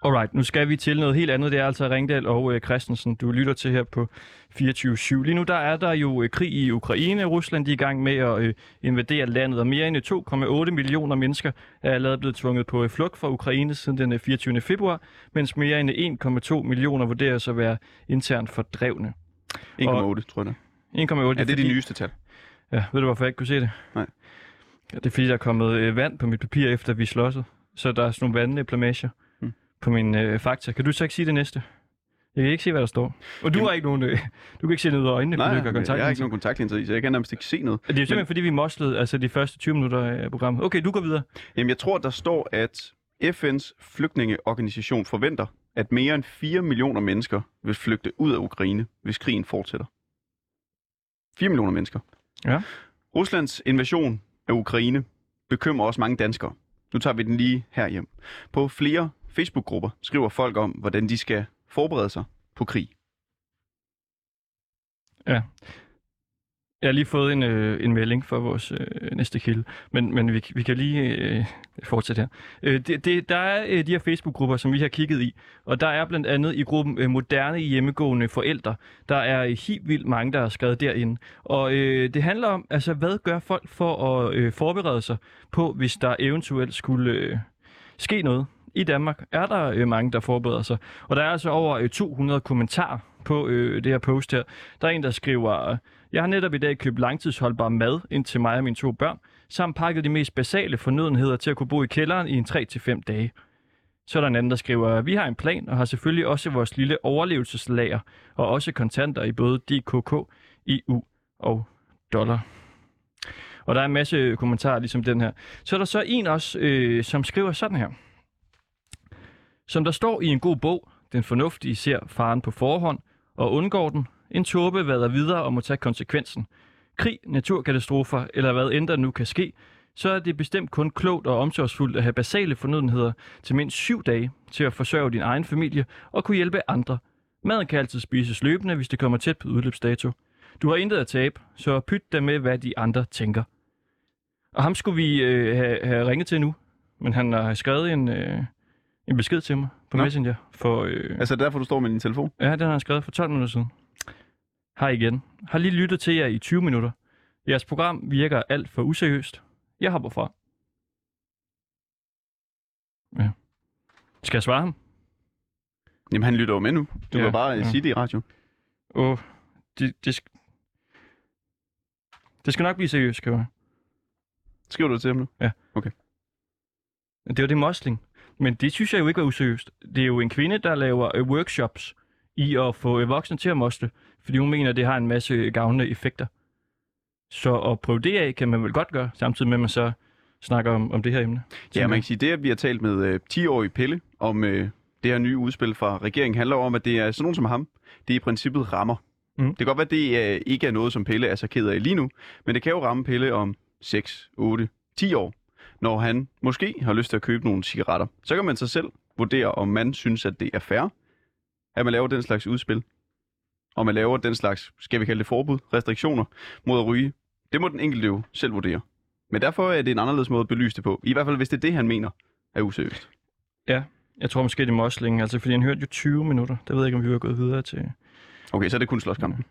[SPEAKER 1] Alright, nu skal vi til noget helt andet. Det er altså Ringdal og øh, Christensen, du lytter til her på 24-7. Lige nu der er der jo øh, krig i Ukraine. Rusland de er i gang med at øh, invadere landet, og mere end 2,8 millioner mennesker er allerede blevet tvunget på øh, flugt fra Ukraine siden den øh, 24. februar, mens mere end 1,2 millioner vurderes at være internt fordrevne.
[SPEAKER 2] 1,8, tror jeg det.
[SPEAKER 1] 1,8
[SPEAKER 2] Ja, det er
[SPEAKER 1] fordi-
[SPEAKER 2] de nyeste tal.
[SPEAKER 1] Ja, ved du hvorfor jeg ikke kunne se det?
[SPEAKER 2] Nej.
[SPEAKER 1] Ja, det er fordi, der er kommet øh, vand på mit papir, efter vi slåsede. Så der er sådan nogle vandplamager
[SPEAKER 2] Hmm.
[SPEAKER 1] På min øh, fakta. Kan du så ikke sige det næste? Jeg kan ikke se, hvad der står. Og du
[SPEAKER 2] Jamen-
[SPEAKER 1] har ikke nogen... Øh, du kan ikke se ned ud af øjnene,
[SPEAKER 2] Nej,
[SPEAKER 1] du ikke har kontakt.
[SPEAKER 2] jeg har ikke nogen kontaktlinser i, så jeg kan nærmest ikke se noget.
[SPEAKER 1] Det er jo simpelthen, fordi vi moslede altså de første 20 minutter af programmet. Okay, du går videre.
[SPEAKER 2] Jamen, jeg tror, der står, at FN's flygtningeorganisation forventer, at mere end 4 millioner mennesker vil flygte ud af Ukraine, hvis krigen fortsætter. 4 millioner mennesker.
[SPEAKER 1] Ja.
[SPEAKER 2] Ruslands invasion af Ukraine bekymrer også mange danskere. Nu tager vi den lige her hjem. På flere Facebook-grupper skriver folk om, hvordan de skal forberede sig på krig. Ja.
[SPEAKER 1] Jeg har lige fået en, øh, en melding fra vores øh, næste kilde, men, men vi, vi kan lige øh, fortsætte her. Øh, det, det, der er øh, de her Facebook-grupper, som vi har kigget i, og der er blandt andet i gruppen øh, Moderne hjemmegående forældre, der er øh, helt vildt mange, der er skrevet derinde. Og øh, det handler om, altså hvad gør folk for at øh, forberede sig på, hvis der eventuelt skulle øh, ske noget i Danmark er der øh, mange, der forbereder sig. Og der er altså over øh, 200 kommentarer på øh, det her post her. Der er en, der skriver, øh, jeg har netop i dag købt langtidsholdbar mad ind til mig og mine to børn, samt pakket de mest basale fornødenheder til at kunne bo i kælderen i en 3-5 dage. Så er der en anden, der skriver, vi har en plan og har selvfølgelig også vores lille overlevelseslager og også kontanter i både DKK, EU og dollar. Og der er en masse kommentarer ligesom den her. Så er der så en også, øh, som skriver sådan her. Som der står i en god bog, den fornuftige ser faren på forhånd og undgår den. En tåbe vader videre og må tage konsekvensen. Krig, naturkatastrofer eller hvad end der nu kan ske, så er det bestemt kun klogt og omsorgsfuldt at have basale fornødenheder til mindst syv dage til at forsørge din egen familie og kunne hjælpe andre. Maden kan altid spises løbende, hvis det kommer tæt på udløbsdato. Du har intet at tabe, så pyt dig med, hvad de andre tænker. Og ham skulle vi øh, have, have ringet til nu, men han har skrevet en, øh, en besked til mig på
[SPEAKER 2] Nå.
[SPEAKER 1] Messenger. For, øh,
[SPEAKER 2] Altså derfor, du står med din telefon?
[SPEAKER 1] Ja, den har han skrevet for 12 minutter siden. Hej igen. Har lige lyttet til jer i 20 minutter. Jeres program virker alt for useriøst. Jeg hopper fra. Ja. Skal jeg svare ham?
[SPEAKER 2] Jamen, han lytter jo med nu. Du
[SPEAKER 1] Ja,
[SPEAKER 2] kan bare
[SPEAKER 1] ja.
[SPEAKER 2] ja. sige det i radio.
[SPEAKER 1] Åh, det, det, sk- det skal nok blive seriøst, skriver jeg.
[SPEAKER 2] Skriver du til ham nu?
[SPEAKER 1] Det var det mosling. Men det synes jeg jo ikke var useriøst. Det er jo en kvinde, der laver øh, workshops i at få øh, voksne til at mosle, fordi hun mener, at det har en masse gavnende effekter. Så at prøve det af, kan man vel godt gøre, samtidig med, at man så snakker om, om det her emne.
[SPEAKER 2] Ja, man kan sige, det, at vi har talt med øh, 10-årige Pelle om øh, det her nye udspil fra regeringen, handler om, at det er sådan nogen som ham, det i princippet rammer.
[SPEAKER 1] Mm.
[SPEAKER 2] Det kan godt være, at det øh, ikke er noget, som Pelle er så ked af lige nu, men det kan jo ramme Pelle om 6, 8, 10 år, når han måske har lyst til at købe nogle cigaretter. Så kan man sig selv vurdere, om man synes, at det er fair, at man laver den slags udspil. Og man laver den slags, skal vi kalde det forbud, restriktioner mod at ryge. Det må den enkelte jo selv vurdere. Men derfor er det en anderledes måde at belyse det på. I hvert fald, hvis det er det, han mener er useriøst.
[SPEAKER 1] Jeg tror måske, det er mosling, altså fordi han hørte jo 20 minutter. Der ved jeg ikke, om vi var gået videre til...
[SPEAKER 2] Okay, så er det kun slåskampen.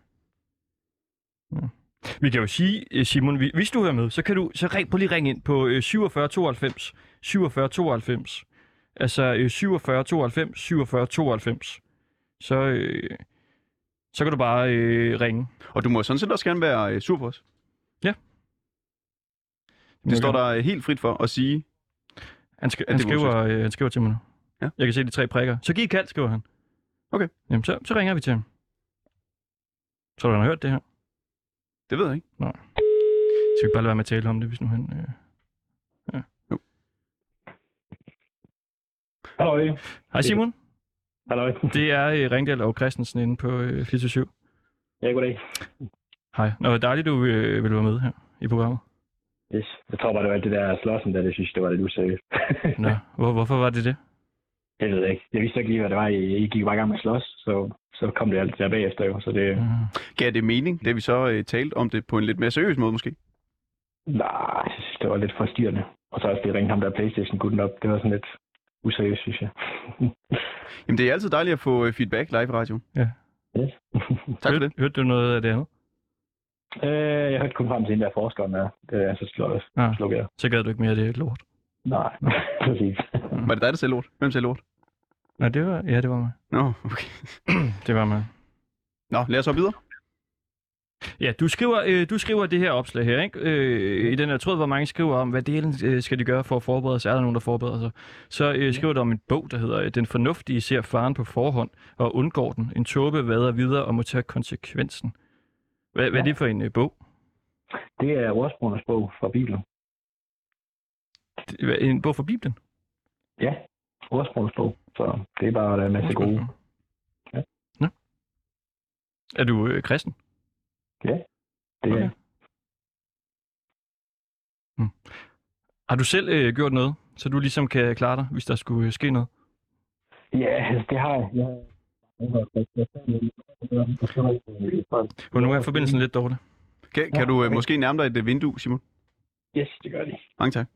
[SPEAKER 1] Vi kan jo sige, øh, Simon, vi- hvis du hører med, så kan du så ring, prøv lige ringe ind på øh, 47 92 47 92. Altså øh, 47 92 47 92. Så, øh, så kan du bare øh, ringe.
[SPEAKER 2] Og du må sådan set også gerne være øh, sur på os.
[SPEAKER 1] må
[SPEAKER 2] Det står
[SPEAKER 1] gerne.
[SPEAKER 2] der øh, helt frit for at sige.
[SPEAKER 1] Han, sk- han,
[SPEAKER 2] det
[SPEAKER 1] skriver, øh, han skriver til mig nu.
[SPEAKER 2] Ja.
[SPEAKER 1] Jeg kan se de tre prikker. Så giv et kald, skriver han.
[SPEAKER 2] Okay.
[SPEAKER 1] Jamen, så, så ringer vi til ham. Så har han hørt det her.
[SPEAKER 2] Det ved jeg ikke.
[SPEAKER 1] Så vi bare lade være med at tale om det, hvis nu han... Øh...
[SPEAKER 7] Hallo.
[SPEAKER 1] Hej Simon,
[SPEAKER 7] Hallo.
[SPEAKER 1] det er øh, Ringdal og Christensen inde på øh, 47.
[SPEAKER 7] Ja, goddag.
[SPEAKER 1] Hej. Nå, dejligt, du øh, vil være med her i programmet.
[SPEAKER 7] Yes. Jeg tror bare, det var alt det der slåssen, der det synes, det var lidt useriøst.
[SPEAKER 1] Nå, hvor, hvorfor var det det?
[SPEAKER 7] Jeg ved ikke. Jeg vidste ikke lige, hvad det var. I, I gik bare i gang med at slås, så, så kom det alt der bagefter jo. Så det,
[SPEAKER 1] Mm.
[SPEAKER 2] Gav det mening, det vi så øh, talt om det på en lidt mere seriøs måde måske?
[SPEAKER 7] nej, jeg synes, det var lidt forstyrrende. Og så også det ringte ham der Playstation-gutten op. Det var sådan lidt useriøst, synes jeg.
[SPEAKER 2] Jamen, det er altid dejligt at få øh, feedback live i radio.
[SPEAKER 7] yes.
[SPEAKER 2] Tak for
[SPEAKER 1] Hørte,
[SPEAKER 2] det.
[SPEAKER 1] hørte du noget af det andet?
[SPEAKER 7] øh, jeg hørte kun frem til den der forskeren der. Det er så slået.
[SPEAKER 1] Ja.
[SPEAKER 7] Slukker jeg.
[SPEAKER 1] Så gad du ikke mere af det lort.
[SPEAKER 7] Nej, præcis.
[SPEAKER 2] Var det dig, der sagde lort? Hvem sagde lort?
[SPEAKER 1] Nej, det var, ja, det var mig.
[SPEAKER 2] Nå, okay.
[SPEAKER 1] Det var mig.
[SPEAKER 2] Nå, lad os så videre.
[SPEAKER 1] Ja, du skriver, øh, du skriver det her opslag her, ikke? Øh, I den her tråd, hvor mange skriver om, hvad delen øh, skal de gøre for at forberede sig. Er der nogen, der forbereder sig? Så øh, skriver du om en bog, der hedder Den fornuftige ser faren på forhånd og undgår den. En tåbe vader videre og må tage konsekvensen. Hvad, hvad er det for en øh, bog?
[SPEAKER 7] Det er ordsprogenes bog fra Bibelen.
[SPEAKER 1] Det- En bog fra Bibelen?
[SPEAKER 7] Ja, ordsprogenes bog. Så det er bare der er en masse gode. Ja.
[SPEAKER 1] Nå. Er du øh, kristen?
[SPEAKER 7] Det er
[SPEAKER 1] Okay. Hmm. Har du selv øh, gjort noget, så du ligesom kan klare dig, hvis der skulle øh, ske noget?
[SPEAKER 7] Ja, altså, det har jeg. jeg
[SPEAKER 1] For nu er forbindelsen lidt dårlig.
[SPEAKER 2] Kan, kan du øh, måske nærme dig et øh, vindue, Simon?
[SPEAKER 7] Yes, det gør de.
[SPEAKER 2] Mange tak.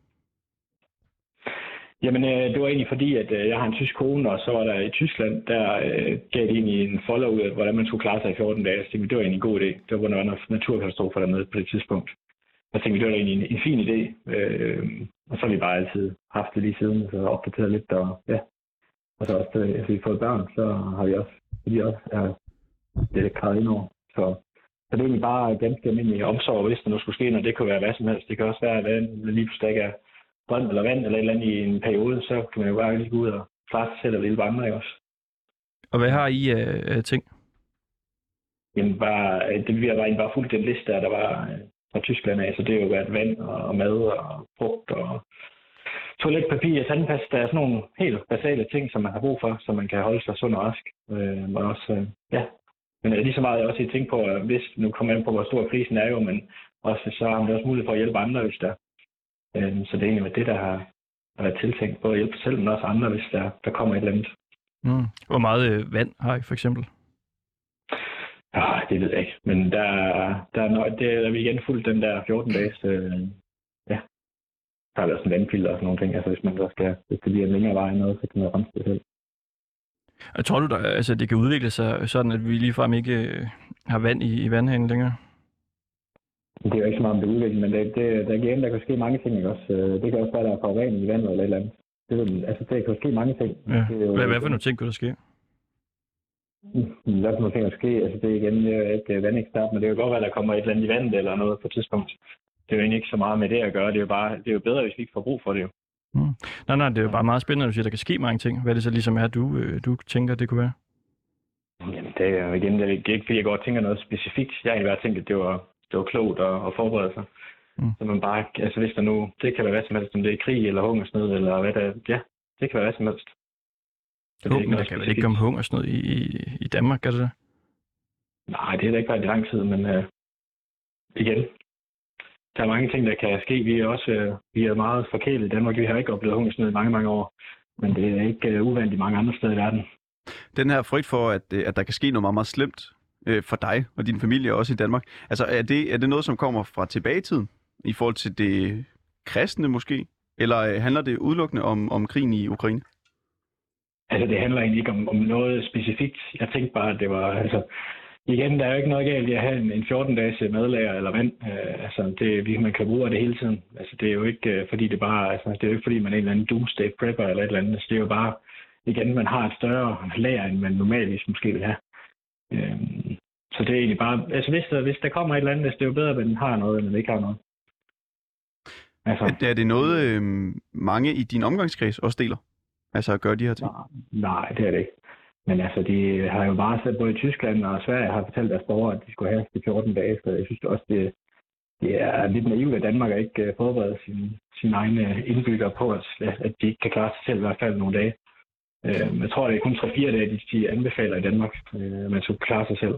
[SPEAKER 7] Jamen, øh, det var egentlig fordi, at øh, jeg har en tysk kone, og så var der i Tyskland, der øh, gav de egentlig en folder ud af, hvordan man skulle klare sig i 14 dage. Så tænkte, det var egentlig en god idé. Det var, når der var naturkatastrofer dernede på det tidspunkt. så tænkte det var egentlig en, en fin idé. Øh, og så har vi bare altid haft det lige siden, så opdateret lidt, og ja. Og så også, øh, efter vi har fået børn, så har vi også, vi også er det er ind over. Så, så det er egentlig bare ganske almindelig omsorg, hvis der nu skulle ske noget. Det kunne være hvad som helst. Det kan også være, at lige pludselig ikke er strøm eller vand eller et eller andet i en periode, så kan man jo bare lige gå ud og klare sig selv og hjælpe andre, også?
[SPEAKER 1] Og hvad har I af uh, ting?
[SPEAKER 7] Jamen, bare, det, vi har bare, bare fulgt den liste, der var øh, fra Tyskland af, så det har jo været vand og mad og frugt og toiletpapir tandpasta, er sådan nogle helt basale ting, som man har brug for, så man kan holde sig sund og rask. Øh, og også, øh, ja. Men lige så meget jeg også tænkt på, at hvis, nu kommer jeg på, hvor stor krisen er jo, men også så har man også mulighed for at hjælpe andre, hvis der. Øh, så det er egentlig det, der har, har været tiltænkt, både at hjælpe selv, men også andre, hvis der, der kommer et eller andet.
[SPEAKER 1] Mm. Hvor meget øh, vand har I for eksempel?
[SPEAKER 7] Ja, det ved jeg ikke. Men der, der, er, det er vi igen fuldt den der 14-dages... Øh, ja, der har været sådan vandfilter og sådan nogle ting. Altså hvis man så skal, hvis det bliver en længere vej noget, så kan man rense det selv.
[SPEAKER 1] Og tror du, der, altså, det kan udvikle sig sådan, at vi ligefrem ikke øh, har vand i, i vandhanen længere?
[SPEAKER 7] Det er jo ikke så meget om det udvikling, men det, det, der, igen, der kan ske mange ting. Ikke også? Øh, det kan også være, der er forurening i vandet eller et eller andet. Det, altså, det kan ske mange ting.
[SPEAKER 1] Ja.
[SPEAKER 7] Det er jo,
[SPEAKER 1] hvad, hvad for nogle ting kunne der ske?
[SPEAKER 7] Hvad for nogle ting der ske? Altså, det er igen jeg er ikke vandekspert, men det kan jo godt være, der kommer et eller andet i vandet eller noget på et tidspunkt. Det er jo egentlig ikke så meget med det at gøre. Det er jo, bare, det er jo bedre, hvis vi ikke får brug for det. Jo.
[SPEAKER 1] Mm. Nej, nej, det er jo bare meget spændende, at du siger, at der kan ske mange ting. Hvad er det så ligesom er, du, øh, du tænker, det kunne være?
[SPEAKER 7] Jamen, det er jo igen, det er ikke, fordi jeg går og tænker noget specifikt. Jeg har egentlig bare tænkt, at det var, det var klogt at, at forberede sig. Mm. Så man bare, altså hvis der nu, det kan være hvad som helst, om det er krig eller hungersnød, eller hvad der, ja, det kan være hvad som helst.
[SPEAKER 1] Så det er ikke der kan vel ikke komme hungersnød i, i, i Danmark, gør det det?
[SPEAKER 7] Nej, det er da ikke været i lang tid, men uh, igen, der er mange ting, der kan ske. Vi er også uh, vi er meget forkælet i Danmark. Vi har ikke oplevet hungersnød i mange, mange år. Men det er ikke uh, uvandt i mange andre steder i verden.
[SPEAKER 2] Den her frygt for, at, at der kan ske noget meget, meget slemt øh, for dig og din familie også i Danmark. Altså, er det, er det noget, som kommer fra tilbagetiden i forhold til det kristne måske? Eller øh, handler det udelukkende om, om krigen i Ukraine?
[SPEAKER 7] Altså, det handler egentlig ikke om, om noget specifikt. Jeg tænkte bare, at det var, altså, igen, der er jo ikke noget galt i at have en, en 14-dages madlager eller vand. Øh, altså, det, man kan bruge det hele tiden. Altså, det er jo ikke, øh, fordi det bare, altså, det er jo ikke, fordi man er en eller anden doomsday prepper eller et eller andet. Altså, det er jo bare, igen, man har et større lager, end man normalt ligesom måske vil have. Uh, så det er egentlig bare, altså hvis der, hvis der kommer et eller andet, det er jo bedre, at man har noget, end man ikke har noget.
[SPEAKER 2] Altså, er det noget, øh, mange i din omgangskreds også deler? Altså at gøre de her ting?
[SPEAKER 7] Nej, det er det ikke. Men altså, de har jo bare sat, både i Tyskland og Sverige har fortalt deres borgere, at de skulle have de 14 dage, så jeg synes også, det, det er lidt naivt, at Danmark ikke øh, forbereder sine, sine egne indbyggere på, at, at de ikke kan klare sig selv i hvert fald nogle dage. Øh, jeg tror, det er kun 3-4 dage, de, de anbefaler i Danmark, øh, at man skulle klare sig selv.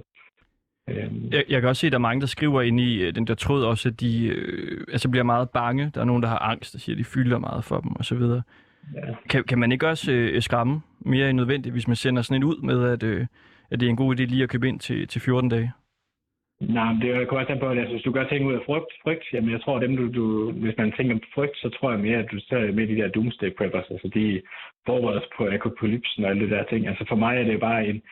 [SPEAKER 1] Jeg, jeg kan også se, at der er mange, der skriver ind i den der tråd også, at de øh, altså bliver meget bange. Der er nogen, der har angst, der siger, at de fylder meget for dem osv. Ja. Kan, kan man ikke også øh, skræmme mere end nødvendigt, hvis man sender sådan en ud med, at, øh, at det er en god idé lige at købe ind til, til 14 dage?
[SPEAKER 7] Nej, men det kommer også på, at altså, hvis du gør ting ud af frygt, frygt jamen jeg tror, dem du, du, hvis man tænker på frygt, så tror jeg mere, at du ser med de der doomsday preppers, altså de forbereder sig på apokalypsen og alle det der ting. Altså for mig er det bare en,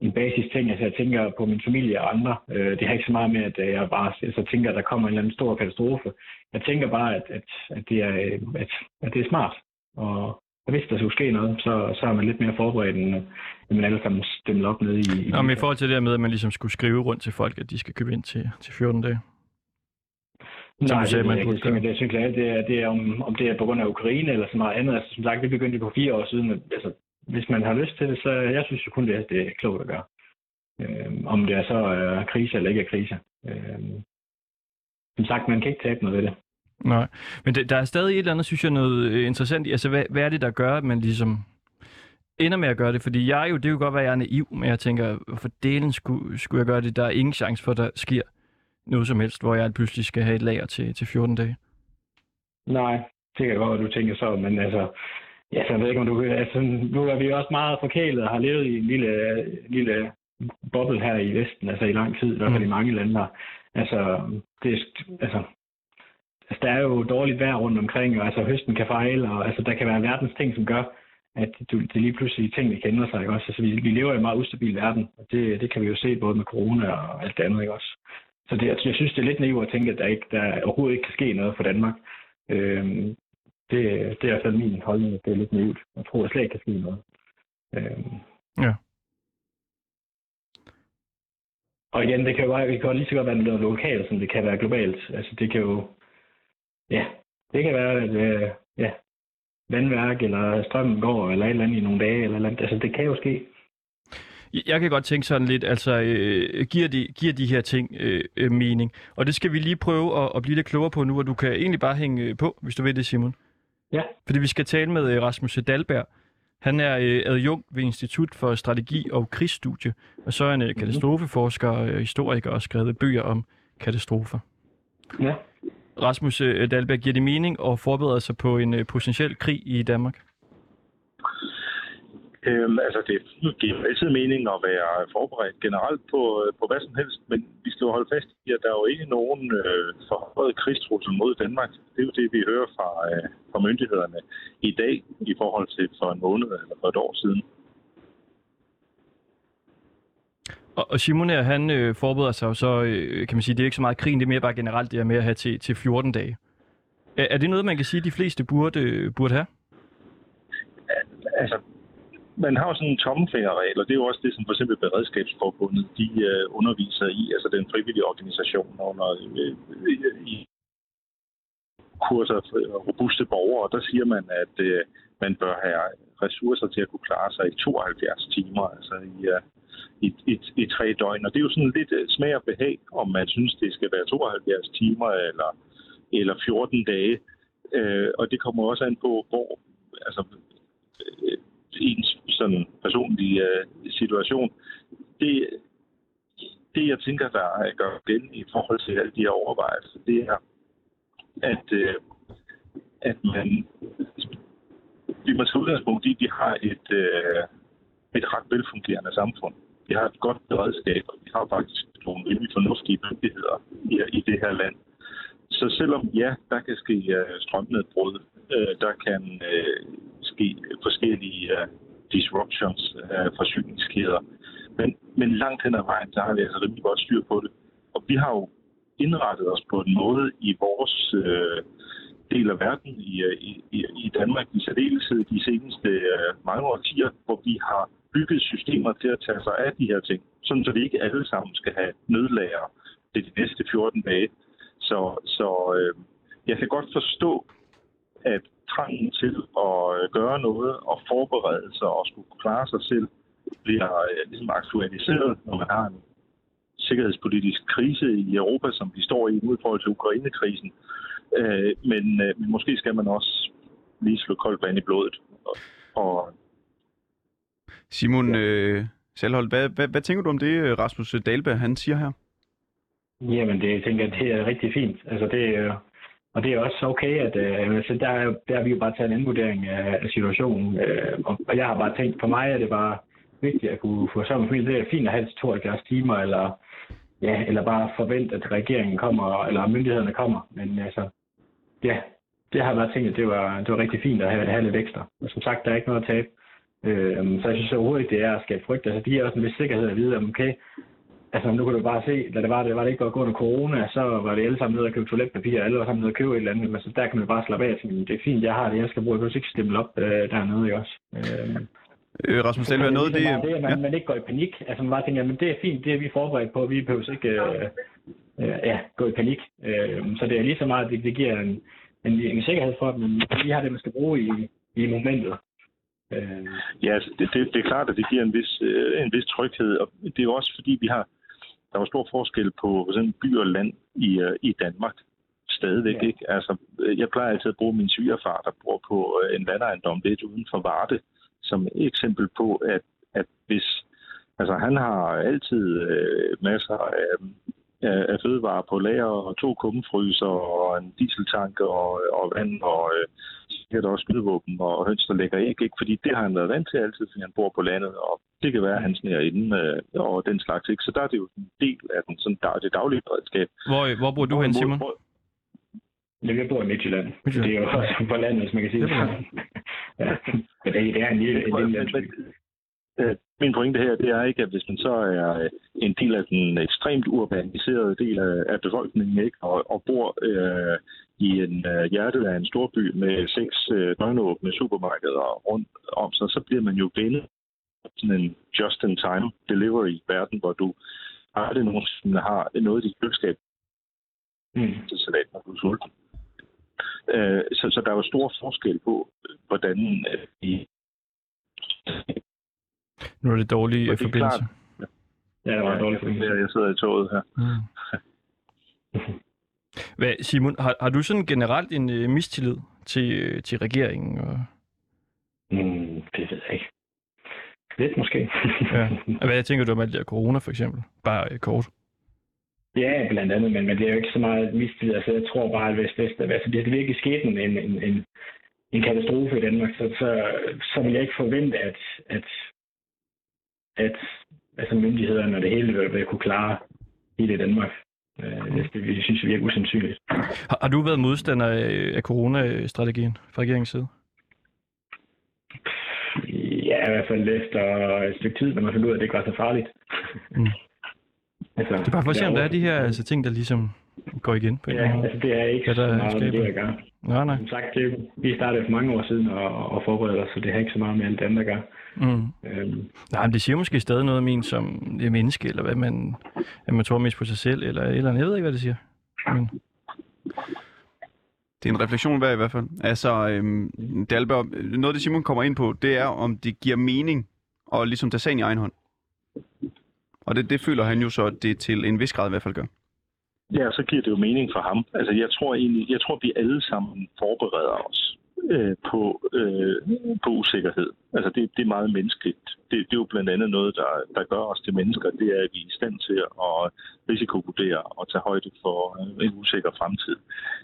[SPEAKER 7] en basis ting, altså jeg tænker på min familie og andre. Øh, det har ikke så meget med, at øh, jeg bare altså, tænker, at der kommer en eller anden stor katastrofe. Jeg tænker bare, at, at, at, det, er, øh, at, at det er smart og hvis der skulle ske noget, så, så er man lidt mere forberedt, end, end man alle sammen stemmer op nede i... i
[SPEAKER 1] Nå, men i forhold til det der med, at man ligesom skulle skrive rundt til folk, at de skal købe ind til, til 14 dage?
[SPEAKER 7] Nej, det, sagde, man jeg, jeg, det, synes jeg, det er, det er om, om det er på grund af Ukraine eller så meget andet. Altså, som sagt, det begyndte på fire år siden. Altså, hvis man har lyst til det, så jeg synes jo kun, det er, det er klogt at gøre. Øh, om det er så er krise eller ikke er krise. Øh, som sagt, man kan ikke tabe noget ved det.
[SPEAKER 1] Nej, men det, der er stadig et eller andet, synes jeg, noget øh, interessant i. Altså, hvad, hvad er det, der gør, at man ligesom ender med at gøre det? Fordi jeg jo, det jo godt være, jeg er naiv, men jeg tænker, hvorfor delen skulle, skulle jeg gøre det? Der er ingen chance for, at der sker noget som helst, hvor jeg pludselig skal have et lager til, til 14 dage.
[SPEAKER 7] Nej, det kan godt, at du tænker så, men altså, ja, så jeg ved ikke, om du altså, nu er vi også meget forkælet og har levet i en lille, lille boble her i Vesten, altså i lang tid, i hvert fald i mm. mange lande. Altså, det, altså, altså, der er jo dårligt vejr rundt omkring, og altså høsten kan fejle, og altså, der kan være verdens ting, som gør, at det, det lige pludselig ting, vi kender sig. Ikke? Også? Altså, vi, vi lever i en meget ustabil verden, og det, det kan vi jo se både med corona og alt det andet. Ikke? Også? så det, jeg, synes, det er lidt naivt at tænke, at der, ikke, der overhovedet ikke kan ske noget for Danmark. Øhm, det, det er i hvert fald min holdning, at det er lidt naivt. Jeg tror, at slet ikke kan ske noget. Øhm.
[SPEAKER 8] Ja.
[SPEAKER 7] Og igen, det kan jo det kan jo lige så godt være noget lokalt, som det kan være globalt. Altså, det kan jo... Ja, det kan være, at øh, ja, vandværk eller strømmen går, eller et eller andet i nogle dage, eller, et eller andet. Altså, det kan jo ske.
[SPEAKER 8] Jeg kan godt tænke sådan lidt, altså øh, giver, de, giver de her ting øh, øh, mening? Og det skal vi lige prøve at, at blive lidt klogere på nu, og du kan egentlig bare hænge øh, på, hvis du vil det, Simon.
[SPEAKER 7] Ja.
[SPEAKER 8] Fordi vi skal tale med øh, Rasmus Dalberg. Han er øh, adjunkt ved Institut for Strategi og Krigsstudie, og så er han øh, katastrofeforsker og øh, historiker og skrevet bøger om katastrofer.
[SPEAKER 7] Ja.
[SPEAKER 8] Rasmus øh, Dalberg, giver det mening at forberede sig på en øh, potentiel krig i Danmark?
[SPEAKER 9] Øhm, altså, det giver altid mening at være forberedt generelt på, øh, på hvad som helst, men vi skal jo holde fast i, at der er jo ikke nogen øh, forhøjet krigstrussel mod Danmark. Det er jo det, vi hører fra, øh, fra myndighederne i dag i forhold til for en måned eller for et år siden.
[SPEAKER 8] Og, og Simon her, han øh, forbereder sig jo så, øh, kan man sige, det er ikke så meget krigen, det er mere bare generelt det her med at have til, til 14 dage. Er, er det noget, man kan sige, de fleste burde, øh, burde have?
[SPEAKER 9] Altså, man har jo sådan en tommelfingerregel, og det er jo også det, som for eksempel Beredskabsforbundet de øh, underviser i, altså den frivillige organisation under øh, i kurser for robuste borgere, og der siger man, at øh, man bør have ressourcer til at kunne klare sig i 72 timer, altså i, øh, i, i, i tre døgn. Og det er jo sådan lidt øh, smag og behag, om man synes, det skal være 72 timer eller, eller 14 dage. Øh, og det kommer også an på, hvor altså, øh, ens sådan personlige øh, situation. Det, det, jeg tænker, der gør igen i forhold til alle de her overvejelser, det er, at, øh, at man, vi må tage udgangspunkt i, at vi har et, øh, et ret velfungerende samfund. Vi har et godt beredskab, og vi har faktisk nogle rimelig fornuftige myndigheder i, i det her land. Så selvom ja, der kan ske uh, strømnedbrud, uh, der kan uh, ske forskellige uh, disruptions af uh, forsyningskæder, men, men langt hen ad vejen, der har vi altså rimelig godt styr på det. Og vi har jo indrettet os på en måde i vores uh, del af verden, øh, i, i, i Danmark i særdeleshed de seneste uh, mange årtier, hvor vi har bygget systemer til at tage sig af de her ting, sådan så vi ikke alle sammen skal have nødlager til de næste 14 dage. Så, så øh, jeg kan godt forstå, at trangen til at øh, gøre noget og forberede sig og skulle klare sig selv bliver øh, ligesom aktualiseret, når man har en sikkerhedspolitisk krise i Europa, som vi står i nu i forhold til Ukraine-krisen. Øh, men, øh, men måske skal man også lige slå koldt vand i blodet. Og, og
[SPEAKER 2] Simon ja. øh, Salhold, hvad, hvad, hvad tænker du om det, Rasmus Dahlberg, han siger her?
[SPEAKER 7] Jamen, det jeg tænker jeg, det er rigtig fint. Altså, det, og det er også okay, at øh, altså, der, der har vi jo bare taget en anden vurdering af, af situationen. Øh, og, og jeg har bare tænkt, for mig er det bare vigtigt at kunne få sammen familie. Det er fint at have 72 timer, eller, ja, eller bare forvente, at regeringen kommer, eller myndighederne kommer. Men altså, ja, det har været tænkt, at det var, det var rigtig fint at have, have lidt ekstra. Og som sagt, der er ikke noget at tabe. Øh, så jeg synes overhovedet ikke, det er at skabe frygt. Altså, de er også en vis sikkerhed at vide, at okay, altså nu kan du bare se, da det var, det var det ikke godt gå under corona, så var det alle sammen nede og købe toiletpapir, alle var sammen nede og købe et eller andet, men så der kan man bare slappe af, så det er fint, jeg har det, jeg skal bruge, jeg kan ikke stemme op øh, dernede, ikke også? Øh,
[SPEAKER 2] Øh, Rasmus Dahlberg, noget det...
[SPEAKER 7] det at man, ja. man ikke går i panik. Altså man bare tænker, men det er fint, det er vi forberedt på, vi behøver ikke øh, øh, ja, gå i panik. Øh, så det er lige så meget, det, det giver en, en, en sikkerhed for, at man lige har det, man skal bruge i, i momentet.
[SPEAKER 9] Øh. Ja, altså, det, det, det er klart, at det giver en vis, øh, en vis tryghed, og det er jo også fordi, vi har, der var stor forskel på for eksempel by og land i, øh, i Danmark stadigvæk. Ja. Ikke? Altså, jeg plejer altid at bruge min svigerfar, der bor på øh, en landejendom lidt uden for Varde, som eksempel på, at, at hvis altså han har altid øh, masser af, af, af fødevarer på lager og to kummefryser og en dieseltank og, og vand og øh, sikkert også skydevåben og høns, der lægger æg, ikke? fordi det har han været vant til altid, fordi han bor på landet, og det kan være, at han sneer inden øh, og den slags. Ikke? Så der er det jo en del af den, sådan, der, det daglige beredskab.
[SPEAKER 8] Hvor, hvor bor du hen, Simon? Hvor,
[SPEAKER 7] Ja, jeg bor i Midtjylland. Midtjylland. Det er jo også på landet, hvis man kan sige det. ja, det, det er en lille, en lille.
[SPEAKER 9] Øh, Min pointe her, det er ikke, at hvis man så er øh, en del af den ekstremt urbaniserede del af, af befolkningen, ikke, og, og bor øh, i en øh, hjerte af en storby med seks øh, døgnåbne supermarkeder rundt om sig, så bliver man jo vendet sådan en just-in-time delivery-verden, hvor du aldrig nogensinde har noget i dit køleskab
[SPEAKER 7] Mm.
[SPEAKER 9] til salat, når du er sulten. Øh, så, så der er jo stor forskel på, hvordan øh, de
[SPEAKER 1] Nu er det dårlig
[SPEAKER 9] Og
[SPEAKER 1] øh,
[SPEAKER 9] det er
[SPEAKER 1] forbindelse.
[SPEAKER 7] Ja, det var en dårlig
[SPEAKER 9] jeg,
[SPEAKER 7] forbindelse.
[SPEAKER 9] jeg sidder i toget her.
[SPEAKER 1] Mm. Hvad, Simon, har, har du sådan generelt en øh, mistillid til, øh, til regeringen? Og,
[SPEAKER 7] Mm, det ved jeg ikke. Lidt måske.
[SPEAKER 1] ja. Hvad tænker du om alt det der corona, for eksempel? Bare øh, kort.
[SPEAKER 7] Ja, blandt andet, men, men det er jo ikke så meget mistillid. Altså, jeg tror bare, at hvis, der, altså, hvis det virkelig skete en, en, en, en, katastrofe i Danmark, så, så, så vil jeg ikke forvente, at, at, at altså, myndighederne og det hele vil, vil kunne klare hele Danmark. Øh, det, det synes jeg virker usandsynligt.
[SPEAKER 1] Har, har du været modstander af, af coronastrategien fra regeringens side?
[SPEAKER 7] Ja, i hvert fald efter et stykke tid, når man fandt ud af, at det ikke var så farligt.
[SPEAKER 1] Mm.
[SPEAKER 7] Altså,
[SPEAKER 1] Det er bare for at se, om der er de her altså, ting, der ligesom går igen på en eller
[SPEAKER 7] Ja,
[SPEAKER 1] anden måde.
[SPEAKER 7] altså det er ikke så meget
[SPEAKER 1] skaber-
[SPEAKER 7] det at gøre.
[SPEAKER 1] Nej, nej.
[SPEAKER 7] Som sagt, det, vi startede for mange år siden og, og forberedte os, så det har ikke så meget med alt det andet at gøre.
[SPEAKER 1] Mm.
[SPEAKER 7] Øhm,
[SPEAKER 1] Nej, men det siger måske stadig noget om en som det menneske, eller hvad man, at man tror mest på sig selv, eller, eller jeg ved ikke, hvad det siger. Men,
[SPEAKER 2] Det er en refleksion værd i hvert fald. Altså, øhm, Dalberg, noget af det Simon kommer ind på, det er, om det giver mening at ligesom tage sagen i egen hånd. Og det, det føler han jo så, at det til en vis grad i hvert fald gør.
[SPEAKER 9] Ja, så giver det jo mening for ham. Altså, jeg tror egentlig, jeg tror, vi alle sammen forbereder os øh, på, øh, på usikkerhed. Altså, det, det er meget menneskeligt. Det, det er jo blandt andet noget, der, der gør os til mennesker. Det er, at vi er i stand til at risikovurdere og tage højde for øh, en usikker fremtid.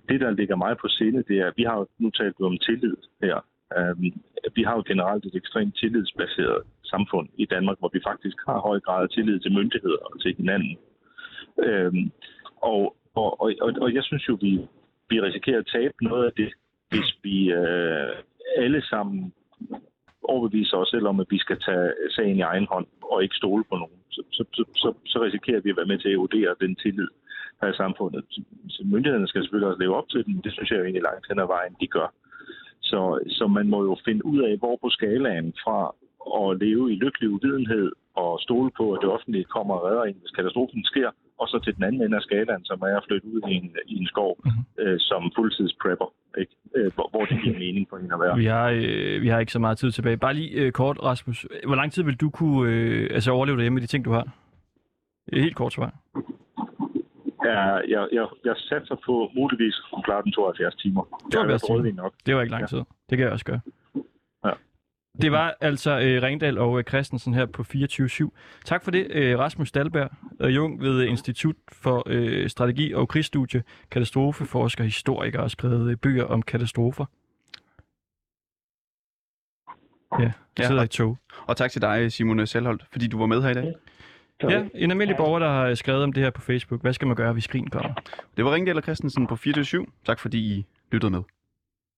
[SPEAKER 9] Det, der ligger mig på sinde, det er, at vi har nu talt om tillid her. Øhm, vi har jo generelt et ekstremt tillidsbaseret samfund i Danmark, hvor vi faktisk har høj grad af tillid til myndigheder og til hinanden. Øhm, og, og, og, og, jeg synes jo, vi, vi risikerer at tabe noget af det, hvis vi øh, alle sammen overbeviser os selv om, at vi skal tage sagen i egen hånd og ikke stole på nogen. Så, så, så, så, så risikerer vi at være med til at erodere den tillid, der er i samfundet. Så myndighederne skal selvfølgelig også leve op til den. Det synes jeg jo egentlig langt hen ad vejen, de gør. Så, så man må jo finde ud af, hvor på skalaen fra at leve i lykkelig uvidenhed og stole på, at det offentlige kommer og redder en, hvis katastrofen sker, og så til den anden ende af skalaen, som er at flytte ud i en, i en skov øh, som fuldtidsprepper, ikke? Øh, hvor, hvor det giver mening for en at være.
[SPEAKER 1] vi, har, øh, vi har ikke så meget tid tilbage. Bare lige øh, kort, Rasmus. Hvor lang tid vil du kunne øh, altså overleve derhjemme med de ting, du har? Helt kort svar.
[SPEAKER 9] Ja, jeg, jeg, jeg satser på muligvis at kunne klare den 72 timer. Det har
[SPEAKER 1] 72
[SPEAKER 9] været
[SPEAKER 1] timer.
[SPEAKER 9] nok.
[SPEAKER 1] Det var ikke lang tid. Det kan jeg også gøre.
[SPEAKER 9] Ja.
[SPEAKER 1] Det var altså øh, Ringdal og øh, Christensen her på 24-7. Tak for det, øh, Rasmus Dalberg, øh, Jung ved Institut for øh, Strategi og Krigsstudie, katastrofeforsker, historiker og skrevet øh, bøger om katastrofer. Ja, jeg
[SPEAKER 2] Ja,
[SPEAKER 1] sidder
[SPEAKER 2] og-
[SPEAKER 1] i tog.
[SPEAKER 2] Og tak til dig, Simon Selholdt, fordi du var med her i dag.
[SPEAKER 1] Ja, en almindelig borger, der har skrevet om det her på Facebook. Hvad skal man gøre, hvis krigen kommer?
[SPEAKER 2] Det var Ringdal og Christensen på 24 Tak fordi I lyttede med.